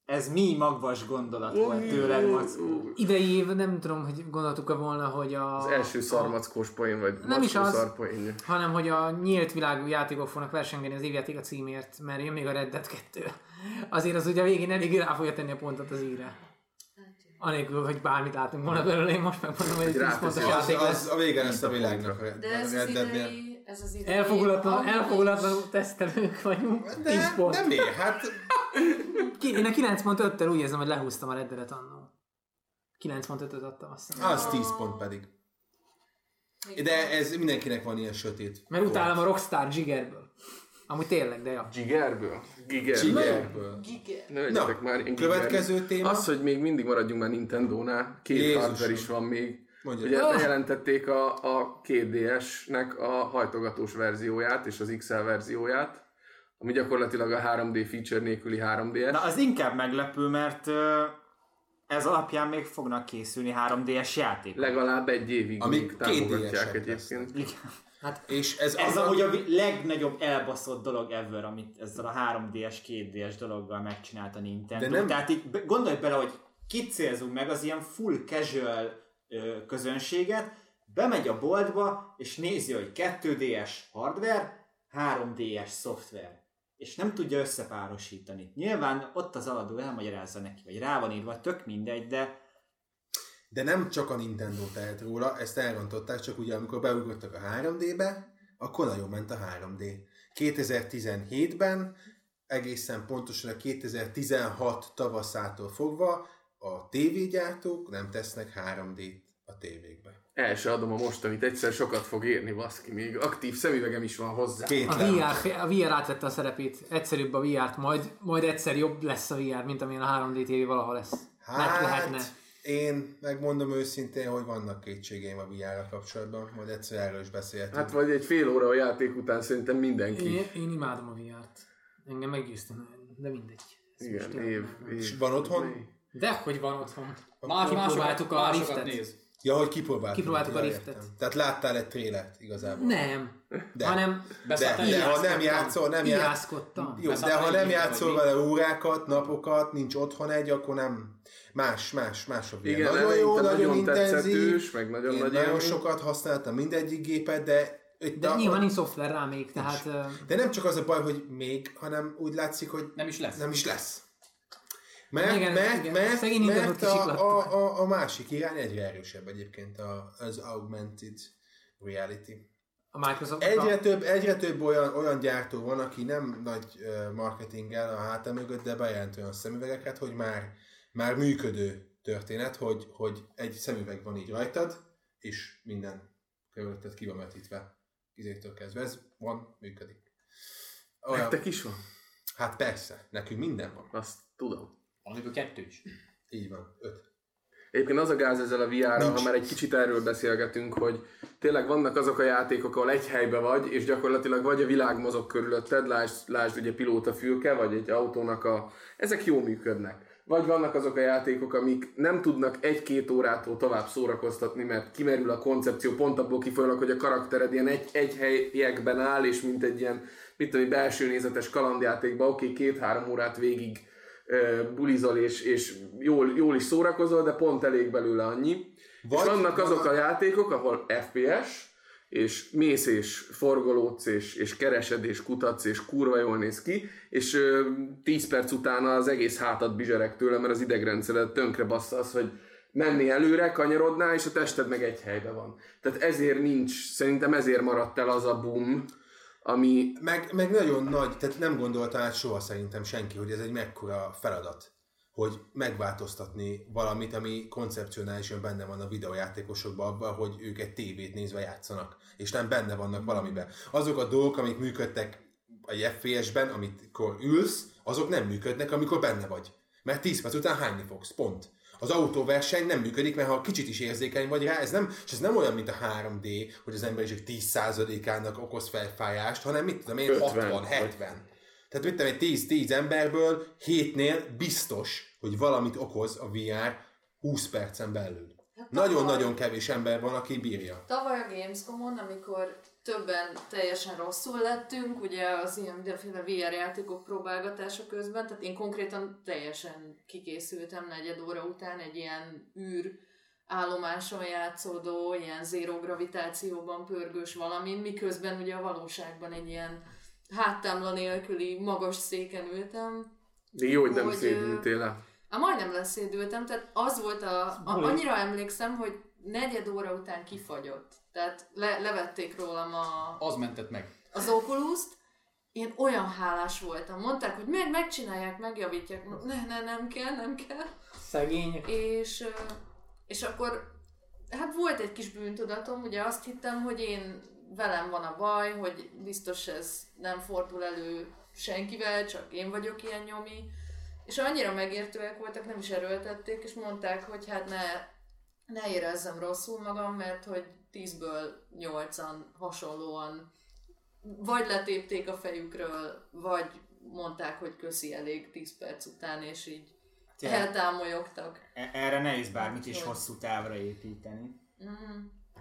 Ez mi magvas gondolat volt tőled, Mackó. Idei év nem tudom, hogy gondoltuk-e volna, hogy a... Az első szarmackós poén, vagy Nem is az. szarpoénja. hanem hogy a nyílt világú játékok fognak versengeni az évjáték a címért, mert jön még a Red Dead 2. Azért az ugye a végén elég rá fogja tenni a pontot az íre. Anélkül, hogy bármit látunk volna belőle, én most megmondom, hogy egy 10 ráteszi pontos az- Az, játék lesz. az a vége lesz a világnak. a- De ez a az idei... Ez az idei... Elfogulatlan, tesztelők vagyunk. 10 De, pont. de miért? Hát Én a 9.5-tel úgy érzem, hogy lehúztam a Red Dead-et annól. 9.5-öt adtam azt hiszem. az 10 pont pedig. De ez mindenkinek van ilyen sötét. Mert utálom a Rockstar Jiggerből. Amúgy tényleg, de ja. Gigerből? Giger. Csigerből. Giga. Ne legyetek már ilyen következő téma. Az, hogy még mindig maradjunk már Nintendo-nál, két Jézusom. hardware is van még. Mondja. Ugye Ah! bejelentették a, a 2DS-nek a hajtogatós verzióját és az XL verzióját, ami gyakorlatilag a 3D feature nélküli 3DS. Na az inkább meglepő, mert ez alapján még fognak készülni 3D-es játékok. Legalább egy évig, Amíg támogatják két DS-ek egyébként. És ez, Ez az, amúgy a legnagyobb elbaszott dolog ever, amit ezzel a 3DS, 2DS dologgal megcsinált a Nintendo. De nem- Tehát így gondolj bele, hogy kit célzunk meg, az ilyen full casual ö, közönséget, bemegy a boltba, és nézi, hogy 2DS hardware, 3DS szoftver. És nem tudja összepárosítani. Nyilván ott az aladó elmagyarázza neki, vagy rá van írva, tök mindegy, de De nem csak a Nintendo tehet róla, ezt elrontották, csak ugye amikor beugrottak a 3D-be, akkor nagyon ment a 3D. 2017-ben, egészen pontosan a 2016 tavaszától fogva a tévégyártók nem tesznek 3D-t a tévékbe. El se adom a mostanit, egyszer sokat fog érni, baszki, még aktív szemüvegem is van hozzá. Két A. VR, a VR átvette a szerepét. Egyszerűbb a VR-t, majd, majd egyszer jobb lesz a VR, mint amilyen a 3D TV valaha lesz. Mert Hát, lehetne. én megmondom őszintén, hogy vannak kétségeim a VR-ra kapcsolatban, majd egyszer erről is beszélhetünk. Hát vagy egy fél óra a játék után szerintem mindenki. Én, én imádom a VR-t. Engem meggyőztem, de mindegy. Ez Igen, év, év. És van otthon? De hogy van otthon. Más, másokat, másokat néz. Ja, hogy kipróbáltuk. Kipróbáltuk a Ja, Riftet. értem. Tehát láttál egy trélert igazából. Nem. De. Hanem De, de ha nem játszol, nem játszol. Jó, de ha nem játszol vele órákat, napokat, nincs otthon egy, akkor nem. Más, más, más a. Igen, nagyon jó, nagyon, nagyon intenzív. meg nagyon nagy nagyon sokat használtam mindegyik gépet, de itt De a, nyilván nincs szoftver rá még, tehát... de nem csak az a baj, hogy még, hanem úgy látszik, hogy Nem is lesz. nem is lesz. Mert, Igen, mert, igen. mert, Szegény mert a, a, a, a, másik irány egyre erősebb egyébként a, az augmented reality. A Microsoft... Egyre több, egyre több olyan, olyan gyártó van, aki nem nagy marketinggel a háta mögött, de bejelent olyan szemüvegeket, hogy már, már működő történet, hogy, hogy egy szemüveg van így rajtad, és minden körülötted ki van vetítve. Izétől kezdve. Ez van, működik. Olyan, Nektek is van? hát persze, nekünk minden van. Azt tudom. Valamiből kettő is. Így van, öt. Egyébként az a gáz ezzel a VR-ral, ha már egy kicsit erről beszélgetünk, hogy tényleg vannak azok a játékok, ahol egy helybe vagy, és gyakorlatilag vagy a világ mozog körülötted, lásd, lásd ugye pilótafülke, vagy egy autónak a... Ezek jó működnek. Vagy vannak azok a játékok, amik nem tudnak egy-két órától tovább szórakoztatni, mert kimerül a koncepció pont abból kifolyólag, hogy a karaktered ilyen egy, egy helyekben áll, és mint egy ilyen, mit tudom, belső nézetes kalandjátékban, oké, okay, két-három órát végig bulizol, és, és jól, jól is szórakozol, de pont elég belőle annyi. Vagy, és vannak van azok a- a játékok, ahol FPS, és mész és forgolódsz, és, és keresed, és kutatsz, és kurva jól néz ki, és ö, 10 perc után az egész hátad bizsereg tőle, mert az idegrendszered tönkre bassza az, hogy menni előre, kanyarodnál, és a tested meg egy helyben van. Tehát ezért nincs, szerintem ezért maradt el az a boom, ami Meg, meg nagyon nagy, tehát nem gondolta át soha szerintem senki, hogy ez egy mekkora feladat, hogy megváltoztatni valamit, ami koncepcionálisan benne van a videójátékosokban abban, hogy ők egy tévét nézve játszanak, és nem benne vannak valamiben. Azok a dolgok, amik működtek egy FPS-ben, amikor ülsz, azok nem működnek, amikor benne vagy. Mert 10 perc után hányni fogsz, pont. Az autóverseny nem működik, mert ha kicsit is érzékeny vagy rá, ez nem, és ez nem olyan, mint a 3D, hogy az emberiség 10%-ának okoz felfájást, hanem mit tudom én, 50 60, 70. Tehát mit tudom én, 10, 10 emberből 7-nél biztos, hogy valamit okoz a VR 20 percen belül. Hát Nagyon-nagyon kevés ember van, aki bírja. Tavaly a Gamescom-on, amikor többen teljesen rosszul lettünk, ugye az ilyen mindenféle VR játékok próbálgatása közben, tehát én konkrétan teljesen kikészültem negyed óra után egy ilyen űr állomáson játszódó, ilyen zéró gravitációban pörgős valamin, miközben ugye a valóságban egy ilyen háttámla nélküli magas széken ültem, de jó, hogy nem szédültél le. Hát majdnem leszédültem, tehát az volt a, a annyira emlékszem, hogy negyed óra után kifagyott. Tehát le, levették rólam a, Az mentett meg. az oculus én olyan hálás voltam. Mondták, hogy meg, megcsinálják, megjavítják. Ne, ne, nem kell, nem kell. Szegény. És, és akkor hát volt egy kis bűntudatom, ugye azt hittem, hogy én velem van a baj, hogy biztos ez nem fordul elő senkivel, csak én vagyok ilyen nyomi. És annyira megértőek voltak, nem is erőltették, és mondták, hogy hát ne, ne érezzem rosszul magam, mert hogy 10-ből 8-an hasonlóan vagy letépték a fejükről, vagy mondták, hogy köszi elég 10 perc után, és így Tényleg. eltámolyogtak. E- Erre nehéz bármit is hosszú távra építeni.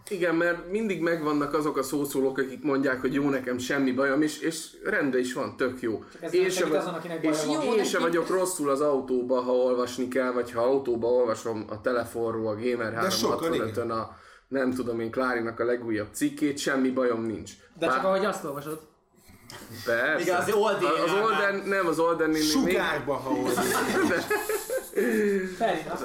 Igen, mert mindig megvannak azok a szószólók, akik mondják, hogy jó, nekem semmi bajom, és, és rendben is van, tök jó. ez Én se, azon, akinek és van. én se vagyok rosszul az autóba, ha olvasni kell, vagy ha autóba olvasom a telefonról, a Gamer sokan 365-ön a nem tudom én, Klárinak a legújabb cikkét, semmi bajom nincs. De csak Bár- ahogy azt olvasod. Persze. Igen, az Oldén az Olden, nem, az Olden Sugárba, ha. Felina.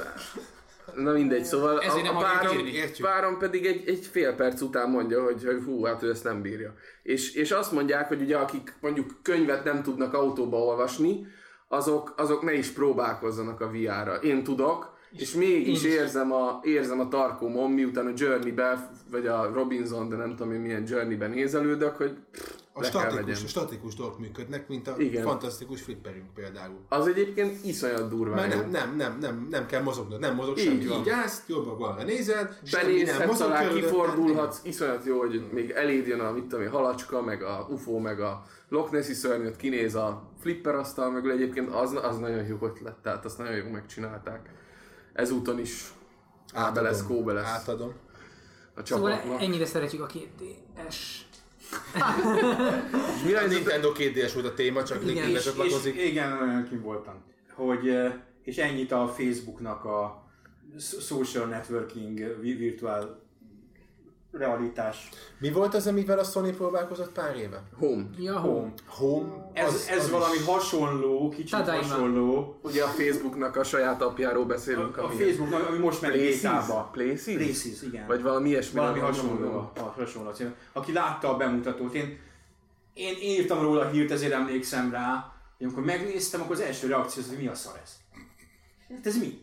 Na mindegy, szóval Ezért a, nem a párom, párom pedig egy, egy fél perc után mondja, hogy, hogy hú, hát ő ezt nem bírja. És, és azt mondják, hogy ugye akik mondjuk könyvet nem tudnak autóba olvasni, azok, azok ne is próbálkozzanak a VR-ra. Én tudok, és mégis érzem a, érzem a tarkómon, miután a Journey-be, vagy a Robinson, de nem tudom én milyen Journey-ben nézelődök, hogy pff, A statikus, a statikus dolgok működnek, mint a Igen. fantasztikus flipperünk például. Az egyébként iszonyat durva. Mert nem, nem, nem, nem, nem kell mozognod, nem mozog Így semmi. van. Így állsz, jobbra balra nézed, semmi nem mozog alá, körülötted. kifordulhatsz, iszonyat jó, hogy még eléd jön a, mit tudom én, halacska, meg a UFO, meg a Loch Nessi szörnyet, kinéz a flipper asztal mögül, egyébként az, az nagyon jó ötlet, tehát azt nagyon jó megcsinálták. Ezúton is Ábe lesz, kóbe lesz Átadom. a Szóval csapatnak. ennyire szeretjük a 2DS. Mi a Nintendo 2DS volt a téma, csak Igen. Nintendo És- És csatlakozik. igen, olyan kim voltam. Hogy, és ennyit a Facebooknak a social networking vi- virtuál realitás. Mi volt az, amivel a Sony próbálkozott pár éve? Home. Ja, home. Home? Ez, az, ez az valami is- hasonló, kicsit Tadaima. hasonló. Ugye a Facebooknak a saját apjáról A, beszélünk. a ami- Facebooknak, ami most megy Places? Places? Places, igen. Vagy valami ilyesmi. valami hasonló, a, a hasonló a cím. Aki látta a bemutatót, én, én, én írtam róla a hírt, ezért emlékszem rá, hogy amikor megnéztem, akkor az első reakció az, hogy mi a szar ez? Hát ez mi?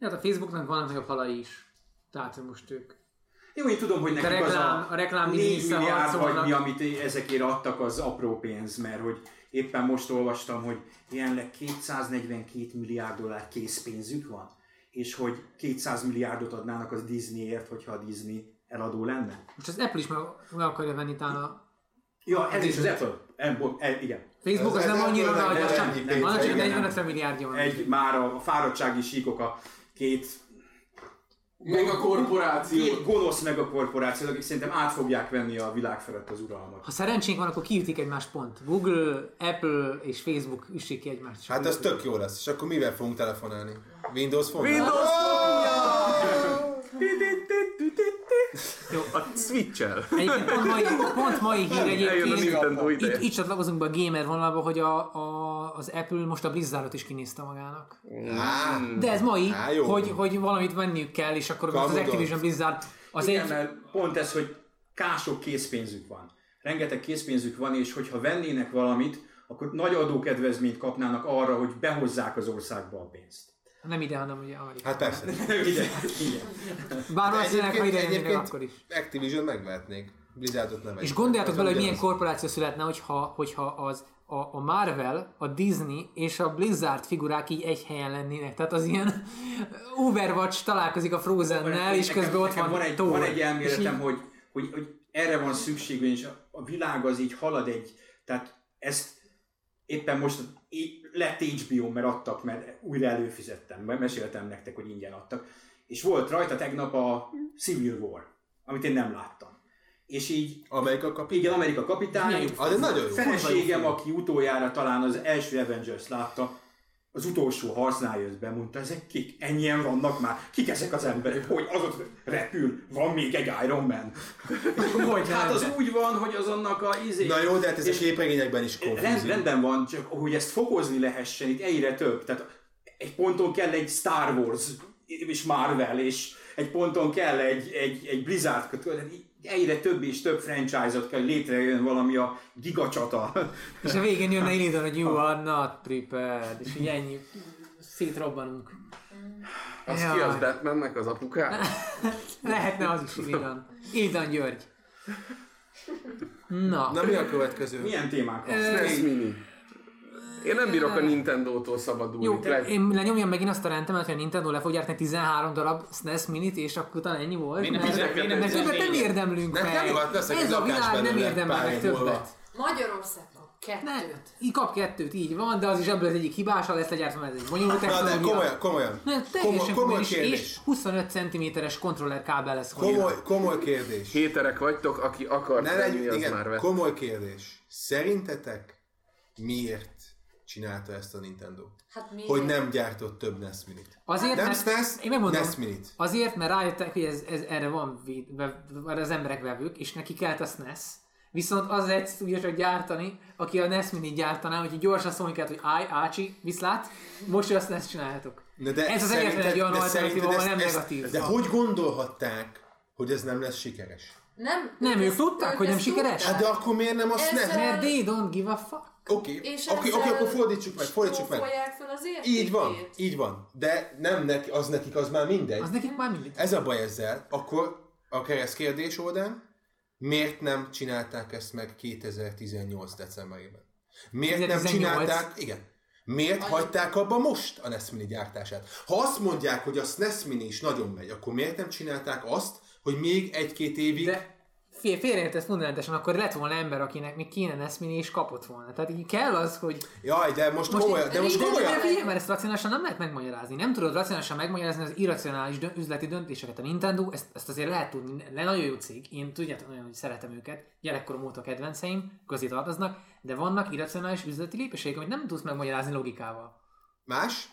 Hát a Facebooknak vannak nagyobb halai is. Tehát hogy most ők. Jó, én tudom, hogy nekik reklám- az a reklám 4 business-szel milliárd vagy mi, amit ezekért adtak, az apró pénz, mert hogy éppen most olvastam, hogy jelenleg 242 milliárd dollár készpénzük van, és hogy 200 milliárdot adnának az Disneyért, hogyha a Disney eladó lenne. Most az Apple is meg, meg akarja venni talán a Ja, ez is az Apple. E, bo- e, igen. Facebook az Ez- nem annyira nagy, az nem csak, ennyi pénze, annak csak igen. 40 milliárdja van. Egy, már a fáradtsági síkok a két, Meg a korporáció. két gonosz meg a korporációk, akik szerintem át fogják venni a világ felett az uralmat. Ha szerencsénk van, akkor kiütik egymást pont. Google, Apple és Facebook üssék ki egymást. Hát ez tök jó lesz. És akkor mivel fogunk telefonálni? Windows Phone? Windows Oh! A Switch-el. Egyébként pont mai, pont mai hír egyébként. Itt, itt csatlakozunk be a gamer vonalba, hogy a, a, az Apple most a Blizzardot is kinézte magának. Á, De ez mai, Á, jó. hogy, hogy valamit venniük kell, és akkor most az. Activision Blizzard az Igen, egy... mert pont ez, hogy kások készpénzük van. Rengeteg készpénzük van, és hogyha vennének valamit, akkor nagy adókedvezményt kapnának arra, hogy behozzák az országba a pénzt. Nem ide, hanem ugye Amerika. Hát persze. Ide, igen. Bár valószínűleg, ha ide jönnének, egyébként akkor is. Activision megvehetnék. Blizzardot nem És gondoljátok bele, hogy milyen korporáció születne, hogyha, hogyha az a, a Marvel, a Disney és a Blizzard figurák így egy helyen lennének. Tehát az ilyen Overwatch találkozik a Frozen-nel, és Nekem- közben ott nekem van, van egy, Thor. van egy És elméletem, így- hogy, hogy, hogy erre van szükség, és a, a világ az így halad egy, tehát ezt éppen most lett HBO, mert adtak, mert újra előfizettem, mert meséltem nektek, hogy ingyen adtak. És volt rajta tegnap a Civil War, amit én nem láttam. És így, Amerika kapitány. igen, Amerika kapitány, Az egy nagyon jó. feleségem, aki utoljára talán az első Avengers látta, az utolsó harcnál jött be, mondta, ezek kik? Ennyien vannak már? Kik ezek az emberek? Hogy az ott repül? Van még egy Iron Man? Hogy Hát az úgy van, hogy az annak a izé... Na jó, de hát ez a És- képregényekben is Rend, konfúzió. rendben van, csak hogy ezt fokozni lehessen, itt egyre több. Tehát egy ponton kell egy Star Wars, és Marvel, és egy ponton kell egy, egy, egy Blizzard, egyre több és több franchise-ot kell létrejön valami a gigacsata. És a végén jönne Illidan, hogy you are not prepared. És így ennyi. Szétrobbanunk. Az Jaj. ki az Batmannek az apukája? Lehetne az is Illidan. Illidan György. Na. Na mi a következő? Milyen témák van? SNES Mini. Én nem bírok a Nintendo-tól szabadulni. Jó, Le- én lenyomjam megint azt a rendemet, hogy a Nintendo le fog gyártani 13 darab SNES minit, és akkor utána ennyi volt. Nem mert, 12? mert többet nem 14? érdemlünk hát leszek Ez a világ nem érdemel meg többet. Magyarország kettőt. Nem, így kap kettőt, így van, de az is ebből az egyik hibása lesz legyártva, mert ez egy bonyolult Na de technológia. komolyan, komolyan. Nem, teljesen komoly komoly, és, kérdés. és 25 cm-es kontroller kábel lesz. Komoly, komoly kérdés. Héterek vagytok, aki akar Ne legyünk, az már igen, vett. komoly kérdés. Szerintetek miért csinálta ezt a Nintendo? Hát miért? Hogy nem gyártott több NES Minit. Azért, Nem mert, SNES, én megmondom, NES Minit. azért, mert rájöttek, hogy ez, ez, erre van erre az emberek vevők, és neki kellett a SNES. Viszont az egy tudja csak gyártani, aki a NES Mini gyártaná, hogy gyorsan szólni kellett, hogy áj, ácsi, viszlát, most azt NES csináljátok. Na de Ez az egyetlen egy olyan szerinted ahol nem ezt- negatív. De hogy gondolhatták, hogy ez nem lesz sikeres? Nem, Nem, ők tudták, hogy nem sikeres? Hát de akkor miért nem a Ezzel- SNES? Mert they don't give a fuck. Oké, oké, oké, ezzel akkor fordítsuk meg, fordítsuk meg. Fel az értékét. Így van, így van. De nem neki, az nekik az már mindegy. Az nekik már mindig. Ez a baj ezzel. Akkor a kereszt kérdés oldán, miért nem csinálták ezt meg 2018 decemberében? Miért nem 2018? csinálták, igen, miért hagyták abba most a NES Mini gyártását? Ha azt mondják, hogy a SNES Mini is nagyon megy, akkor miért nem csinálták azt, hogy még egy-két évig De fél, félreértesz fundamentálisan, akkor lett volna ember, akinek még kéne NES Mini és kapott volna. Tehát így kell az, hogy Jaj, de most, Most komolyan, de most komolyan. de figyelj, mert ezt racionálisan nem lehet megmagyarázni. Nem tudod racionálisan megmagyarázni az irracionális dö- üzleti döntéseket. A Nintendo, ezt, ezt azért lehet tudni, de nagyon jó cég. Én tudjátok nagyon, hogy szeretem őket. Gyerekkorom óta kedvenceim, közé tartoznak, de vannak irracionális üzleti lépéseik, amit nem tudsz megmagyarázni logikával. Más?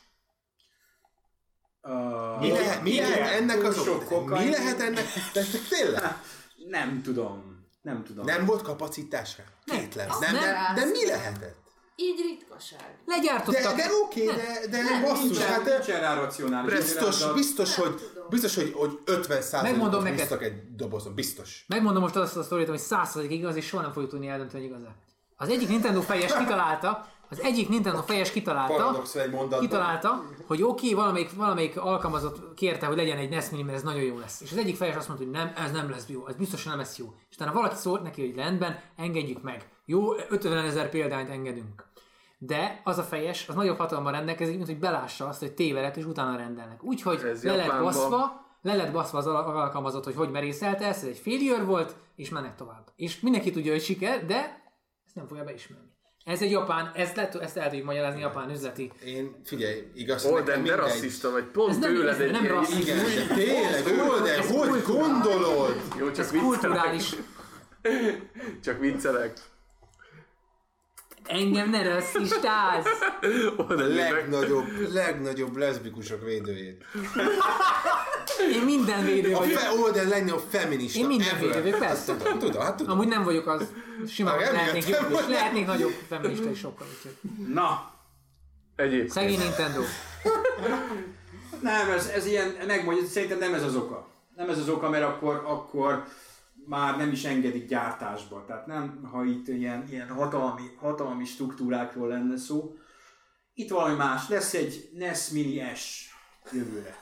Uh, Mi, lehet, mi lehet ennek az oka? Mi lehet ennek? De, de tényleg? Nem tudom. Nem tudom. Nem volt kapacitásra? Kétlem. Nem, nem. de, de mi lehetett? Így ritkaság. De, Legyártottak. de oké, de, de basszus, Nincsen, hát nincsen rá racionális. biztos, magyarázat. biztos, hogy, biztos, hogy, hogy 50 Megmondom neked. egy dobozon, biztos. Megmondom most azt a sztorit, hogy 100% igaz, és soha nem fogjuk tudni eldönteni, hogy igaz Az egyik Nintendo fejes kitalálta, az egyik Nintendo fejes kitalálta, kitalálta, hogy oké, okay, valamelyik, valamelyik alkalmazott kérte, hogy legyen egy NES Mini, mert ez nagyon jó lesz. És az egyik fejes azt mondta, hogy nem, ez nem lesz jó, ez biztosan nem lesz jó. És utána valaki szólt neki, hogy rendben, engedjük meg. Jó, 50 ezer példányt engedünk. De az a fejes, az nagyobb hatalommal rendelkezik, mint hogy belássa azt, hogy tévedett, és utána rendelnek. Úgyhogy le lett baszva, le lett baszva az al- alkalmazott, hogy hogy merészelte ezt, ez egy failure volt, és mennek tovább. És mindenki tudja, hogy siker, de ezt nem fogja beismerni. Ez egy japán, ezt, lehet, ezt el tudjuk magyarázni japán üzleti. Én, figyelj, igaz, hogy Olden, nekem de mindegy. rasszista vagy, Ez pont nem- tőled ez egy nem rasszista. Igen, de tényleg, Olden, hogy gondolod? Jó, csak Ez viccelek. kulturális. Csak viccelek. Engem ne rasszistáz! A legnagyobb, legnagyobb leszbikusok védőjét. Én minden védő A vagyok. fe, ó, de legnagyobb feminista Én minden ever. védő vagyok, persze. Tudom, tudom, hát tudom. Amúgy nem vagyok az. Simán lehetnék, jobb, is. lehetnék nagyobb feminista is sokkal. Úgyhogy. Na, Egyébként. Szegény Nintendo. nem, ez, ez ilyen, megmondja, szerintem nem ez az oka. Nem ez az oka, mert akkor, akkor már nem is engedik gyártásba. Tehát nem, ha itt ilyen, ilyen hatalmi, hatalmi struktúrákról lenne szó. Itt valami más. Lesz egy NES Mini S jövőre.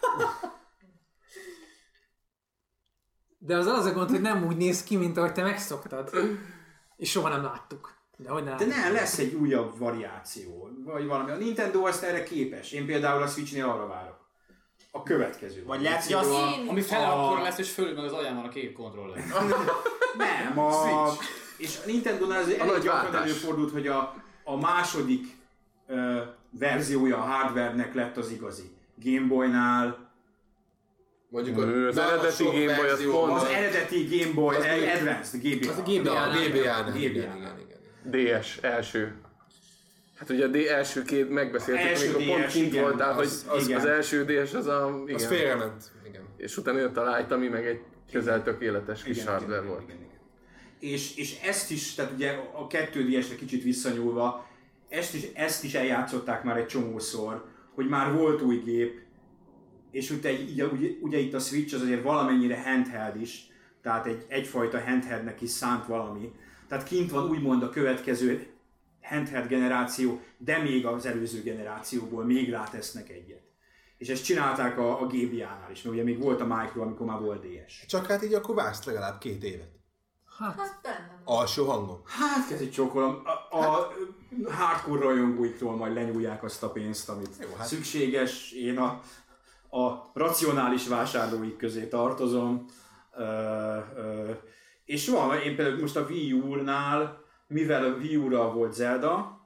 De az az a gond, hogy nem úgy néz ki, mint ahogy te megszoktad. És soha nem láttuk. De hogy nem De nem, lesz egy újabb variáció, vagy valami. A Nintendo azt erre képes. Én például a Switchnél arra várok. A következő. Vagy lehet, hogy az... Én- Ami fele A- akkor lesz, és fölül meg az alján van a két kontroller. Nem, a... És a Nintendo-nál ez elég nagy gyakran előfordult, hogy a, a második ö, verziója a hardware-nek lett az igazi. Game Boy-nál, Mondjuk Nő, az na, a eredeti Game Boy az verzió pont- az eredeti Game Boy Az? Advanced, GBA. Az a GBA. Na, a GBA-nál. GBA. Igen, igen, igen. DS első. Hát ugye a D első két megbeszéltük, Első amikor pont DS, kint igen, voltál, hogy az- az, igen. az első DS az a... Igen. Az félrement. Igen. És utána jött a Light, ami meg egy közel tökéletes kis Igen, hardware igen, volt. igen, igen. És, és ezt is, tehát ugye a 2DS-re kicsit visszanyúlva, ezt is, ezt is eljátszották már egy csomószor, hogy már volt új gép, és ugye, ugye, ugye, ugye itt a Switch az azért valamennyire handheld is, tehát egy, egyfajta handheldnek is szánt valami. Tehát kint van úgymond a következő handheld generáció, de még az előző generációból még rátesznek egyet. És ezt csinálták a, a GBA-nál is, mert ugye még volt a Micro, amikor már volt DS. Csak hát így akkor vársz legalább két évet. Hát, Hát bennem. van. Alsó hangon. Hát, kezdj csókolom. A, a hardcore rajongóiktól majd lenyúlják azt a pénzt, amit Jó, hát- szükséges. Én a, a racionális vásárlóik közé tartozom. Ö, ö, és van, én például most a Wii U-nál, mivel a Wii U-ra volt Zelda,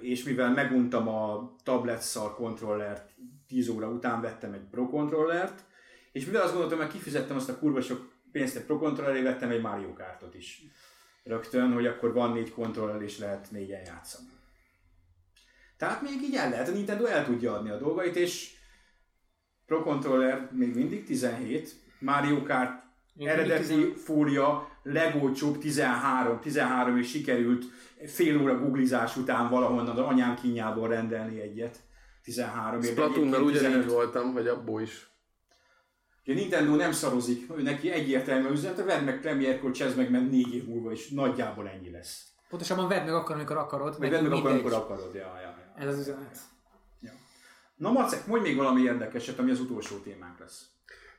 és mivel meguntam a tabletszal kontrollert 10 óra után vettem egy Pro kontrollert, és mivel azt gondoltam, hogy kifizettem azt a kurva sok pénzt egy Pro kontrolleré, vettem egy Mario Kartot is rögtön, hogy akkor van négy kontroller és lehet négyen játszani. Tehát még így el lehet, a Nintendo el tudja adni a dolgait, és Pro Controller még mindig 17, Mario Kart Még eredeti mindig fólia, legolcsóbb 13, 13 és sikerült fél óra googlizás után valahonnan az anyám kínjából rendelni egyet. 13 ért. Splatoonnal ugyanígy 15. voltam, hogy abból is. Ugye Nintendo nem szarozik, ő neki egyértelmű üzenet, vedd meg Premiere-kor, csezd meg, mert négy év múlva is nagyjából ennyi lesz. pontosabban vedd meg akkor, amikor akarod. Vagy meg vedd meg akkor, amikor akarod. Ja, ja, ja. Ez az üzenet. Na Macek, mondj még valami érdekeset, ami az utolsó témánk lesz.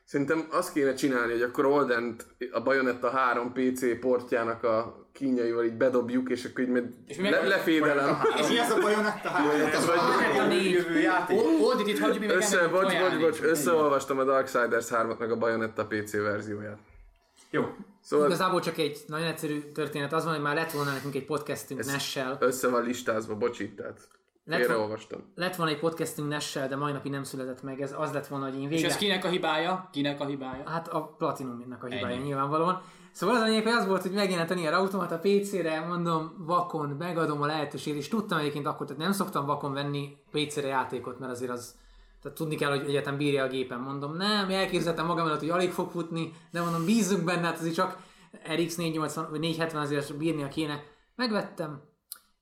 Szerintem azt kéne csinálni, hogy akkor Oldent a Bayonetta 3 PC portjának a kínjaival így bedobjuk, és akkor így majd És mi le, meg- lefédelem. És mi az a Bayonetta 3? Ez vagy- a négy. jövő játék. O- Oldit itt hagyjuk, mi meg Össze, bocs, bocs, bocs, összeolvastam a Darksiders 3-at meg a Bayonetta PC verzióját. Jó. Szóval Igazából csak egy nagyon egyszerű történet. Az van, hogy már lett volna nekünk egy podcastünk Nessel. össze van listázva, bocsit, tehát Lett, félreolvastam. lett volna egy podcastünk Nessel, de mai napig nem született meg. Ez az lett volna, hogy én És végre... ez kinek a hibája? Kinek a hibája? Hát a Platinumnak a hibája Ennyi. nyilvánvalóan. Szóval az a lényeg, hogy az volt, hogy megjelent a Nier Automata PC-re, mondom, vakon, megadom a lehetőséget, és tudtam egyébként akkor, tehát nem szoktam vakon venni PC-re játékot, mert azért az, tehát tudni kell, hogy egyetem bírja a gépen. Mondom, nem, elképzeltem magam előtt, hogy alig fog futni, de mondom, bízzunk benne, hát azért csak RX 480 vagy 470 azért bírnia kéne. Megvettem,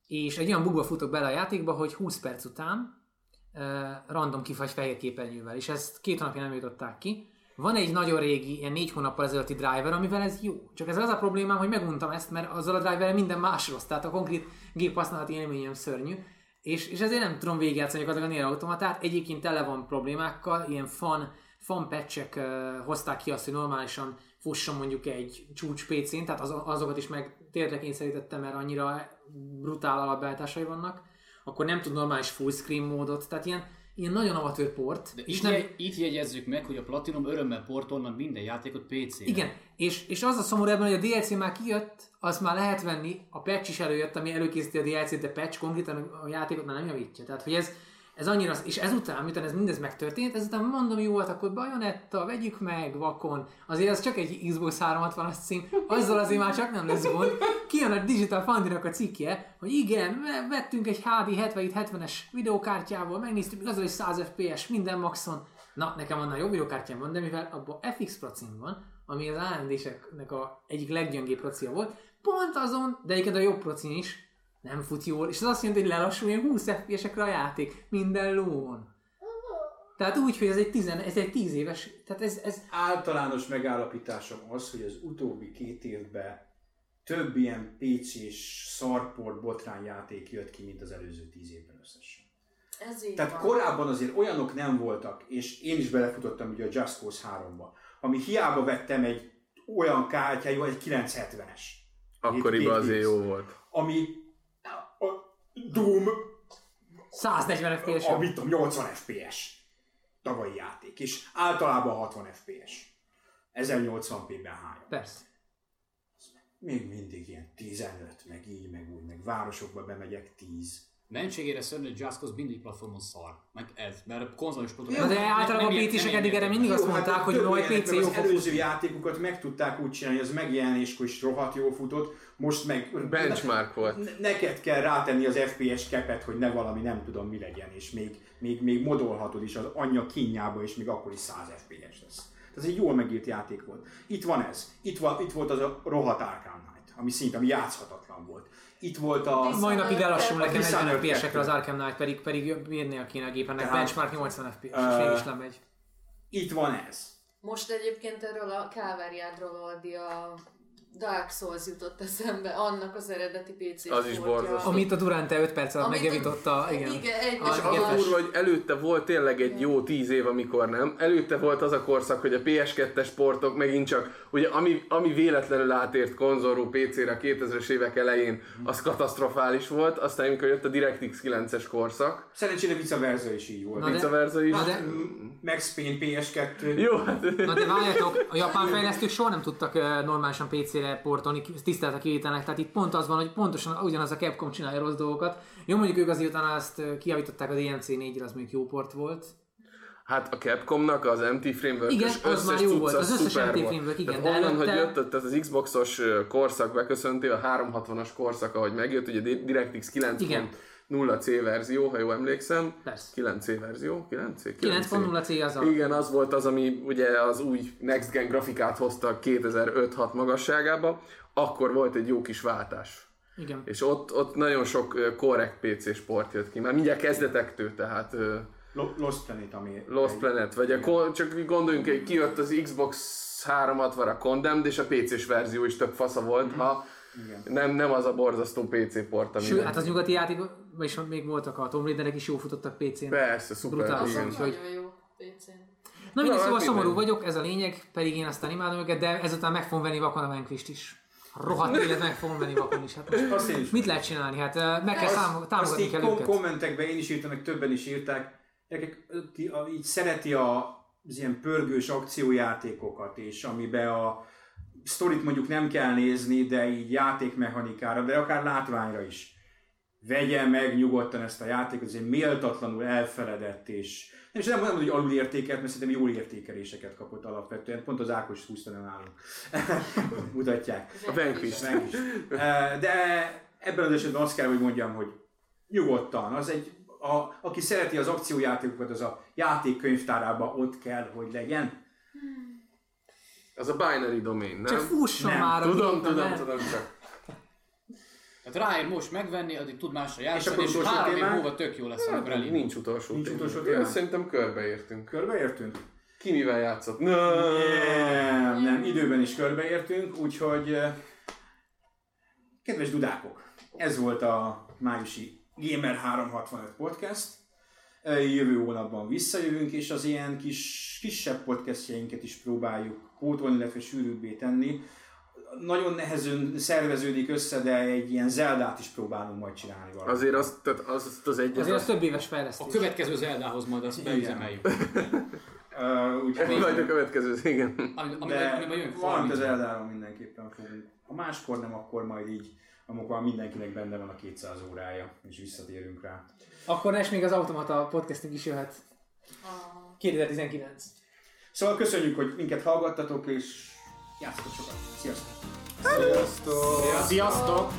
és egy olyan bugba futok bele a játékba, hogy 20 perc után uh, random kifagy fehér képernyővel, és ezt két napja nem jutották ki. Van egy nagyon régi, ilyen négy hónappal ezelőtti driver, amivel ez jó. Csak ez az a problémám, hogy meguntam ezt, mert azzal a driverrel minden más rossz, tehát a konkrét gép használati élményem szörnyű. És, és ezért nem tudom végigjátszani gyakorlatilag a Nier automatát. Egyébként tele van problémákkal, ilyen fan, fan patchek uh, hozták ki azt, hogy normálisan fusson mondjuk egy csúcs PC-n, tehát az, azokat is meg térdre kényszerítettem, mert annyira brutál alapbeállításai vannak, akkor nem tud normális full screen módot, tehát ilyen, ilyen nagyon amatőr port. De és itt, nem, je, itt jegyezzük meg, hogy a Platinum örömmel portolnak minden játékot PC-re. igen, és, és az a szomorú ebben, hogy a DLC már kijött, azt már lehet venni, a patch is előjött, ami előkészíti a DLC-t, de patch konkrétan a játékot már nem javítja. Tehát, hogy ez, ez annyira, és ezután, miután ez mindez megtörtént, ezután mondom, jó, hát akkor Bajonetta, vegyük meg, vakon. Azért ez csak egy Xbox 360-as cím, azzal azért már csak nem lesz gond. Kijön a Digital foundry a cikkje, hogy igen, ve- vettünk egy HD 77-70-es videókártyával, megnéztük, azzal is 100 FPS, minden maxon. Na, nekem annál jobb videókártyám van, de mivel abban FX procim van, ami az AMD-seknek a egyik leggyöngébb procia volt, pont azon, de egyébként a jobb procin is, nem fut jól, és az azt jelenti, hogy lelassul ilyen 20 FPS-ekre a játék, minden lón. Tehát úgy, hogy ez egy, 10, ez egy 10 éves, tehát ez, ez Általános megállapításom az, hogy az utóbbi két évben több ilyen PC-s szarport botrányjáték jött ki, mint az előző tíz évben összesen. Ez így Tehát van. korábban azért olyanok nem voltak, és én is belefutottam ugye a Just Cause 3-ba, ami hiába vettem egy olyan kártyájú, egy 970-es, Akkoriban azért jó volt. ami Doom, 140 FPS. a, mit tudom, 80 FPS tavalyi játék, és általában 60 FPS. 1080p-ben hány. Persze. Még mindig ilyen 15, meg így, meg úgy, meg városokba bemegyek 10. Mentségére szörnyű, hogy Cause mindig platformon szar. Meg ez, mert a konzolos. Na de általában a PC-sek eddig erre mindig azt mondták, hogy majd ilyenek, PC meg jó az előző játékokat meg tudták úgy csinálni, hogy az megjelenéskor is rohadt jól futott, most meg... Benchmark volt. Ne- Neked kell rátenni az FPS kepet, hogy ne valami nem tudom mi legyen, és még, még, még modolhatod is az anyja kínjába, és még akkor is 100 FPS lesz. Tehát ez egy jól megírt játék volt. Itt van ez. Itt, van, itt volt az a rohadt Arkham Knight, ami szinte ami játszhatatlan volt. Itt volt a... Mai napig elassul nekem Dishonored 40 FPS-ekre az Arkham Knight, pedig, pedig bírnia kéne a gépennek. Tehát- Benchmark 80 FPS, és Ö, mégis lemegy. Itt van ez. Most egyébként erről a Aldi a Dark Souls jutott eszembe, annak az eredeti PC Az is borzasztó. Amit a Durante 5 perc alatt megjavította, igen. Igen, egy Az És az igen. a durva, hogy előtte volt tényleg egy jó tíz év, amikor nem. Előtte volt az a korszak, hogy a PS2-es portok megint csak, ugye ami, ami véletlenül átért konzolról PC-re a 2000-es évek elején, az katasztrofális volt, aztán amikor jött a DirectX 9-es korszak, Szerencsére vice versa is így volt. Vice versa is. Na de, Max Payne PS2. Jó, hát na de várjátok, a japán fejlesztők soha nem tudtak ö, normálisan PC-re portolni, tisztelt a kivételnek, tehát itt pont az van, hogy pontosan ugyanaz a Capcom csinálja rossz dolgokat. Jó, mondjuk ők azért utána azt ö, kijavították a DMC 4-re, az még jó port volt. Hát a Capcomnak az MT framework Igen, és az összes már jó volt, az összes MT framework, igen, Tehát de onnan, hogy előtte- jött tehát az Xboxos korszak beköszöntél, a 360-as korszak, ahogy megjött, ugye DirectX 9.0 Igen. C verzió, ha jól emlékszem. Persze. 9C verzió? 9C? 9.0 C az a... Igen, az volt az, ami ugye az új Next Gen grafikát hozta 2005-6 magasságába, akkor volt egy jó kis váltás. Igen. És ott, ott nagyon sok korrekt PC sport jött ki, már mindjárt kezdetektől, tehát Lost Planet, ami... Lost Planet, vagy a, csak gondoljunk, hogy kijött az Xbox 360-ra Condemned, és a PC-s verzió is tök fasza volt, ha Igen. nem, nem az a borzasztó PC port, ami... Sőt, hát az nyugati játék, és még voltak a Tomb Raiderek is jó futottak PC-n. Persze, szuper, Brutális. igen. Az nagyon jó PC-n. Na mindegy, szóval hát szomorú minden. vagyok, ez a lényeg, pedig én aztán imádom őket, de ezután meg fogom venni vakon a Vanquist is. Rohadt élet meg fogom venni vakon is. Hát most Azt is. mit lehet csinálni? Hát meg kell Azt- azt támogatni így kell kom- őket. kommentekben én is írtam, meg többen is írták, gyerekek, ki a, így szereti a, az ilyen pörgős akciójátékokat, és amiben a sztorit mondjuk nem kell nézni, de így játékmechanikára, de akár látványra is. Vegye meg nyugodtan ezt a játékot, ez egy méltatlanul elfeledett, és nem is nem mondom, hogy alulértékelt, mert szerintem jól értékeléseket kapott alapvetően, pont az Ákos húzta nem nálunk. Mutatják. A Vanquish. Eh, De ebben az esetben azt kell, hogy mondjam, hogy nyugodtan, az egy, a, aki szereti az akciójátékokat, az a játék könyvtárában ott kell, hogy legyen. Az a binary domain, nem? Csak fusson Nem. már a Tudom, gépen, tudom, tudom, csak. Tehát ráér most megvenni, addig tud másra játszani, és, utolsó három év múlva tök jó lesz, amikor elindul. Nincs utolsó Nincs utolsó téma? Szerintem körbeértünk. Körbeértünk? Ki mivel játszott? No. Nem, nem, időben is körbeértünk, úgyhogy eh, kedves dudákok, ez volt a májusi Gamer 365 podcast. Eh, Jövő hónapban visszajövünk, és az ilyen kis, kisebb podcastjeinket is próbáljuk pótolni, illetve sűrűbbé tenni. Nagyon nehezen szerveződik össze, de egy ilyen Zeldát is próbálunk majd csinálni valamit. Azért azt, tehát az, azt az egyet, Azért az az, több éves A fejlesztés. következő Zeldához majd azt beüzemeljük. Uh, úgyhogy, majd a következő, igen. Ami, ami, de ami, ami jön valamit az 30 Eldáról mindenképpen fogunk. Ha máskor nem, akkor majd így amikor mindenkinek benne van a 200 órája, és visszatérünk rá. Akkor lesz még az automata podcasting is jöhet. 2019. Szóval köszönjük, hogy minket hallgattatok, és játsztok sokat. Sziasztok! Sziasztok! Sziasztok!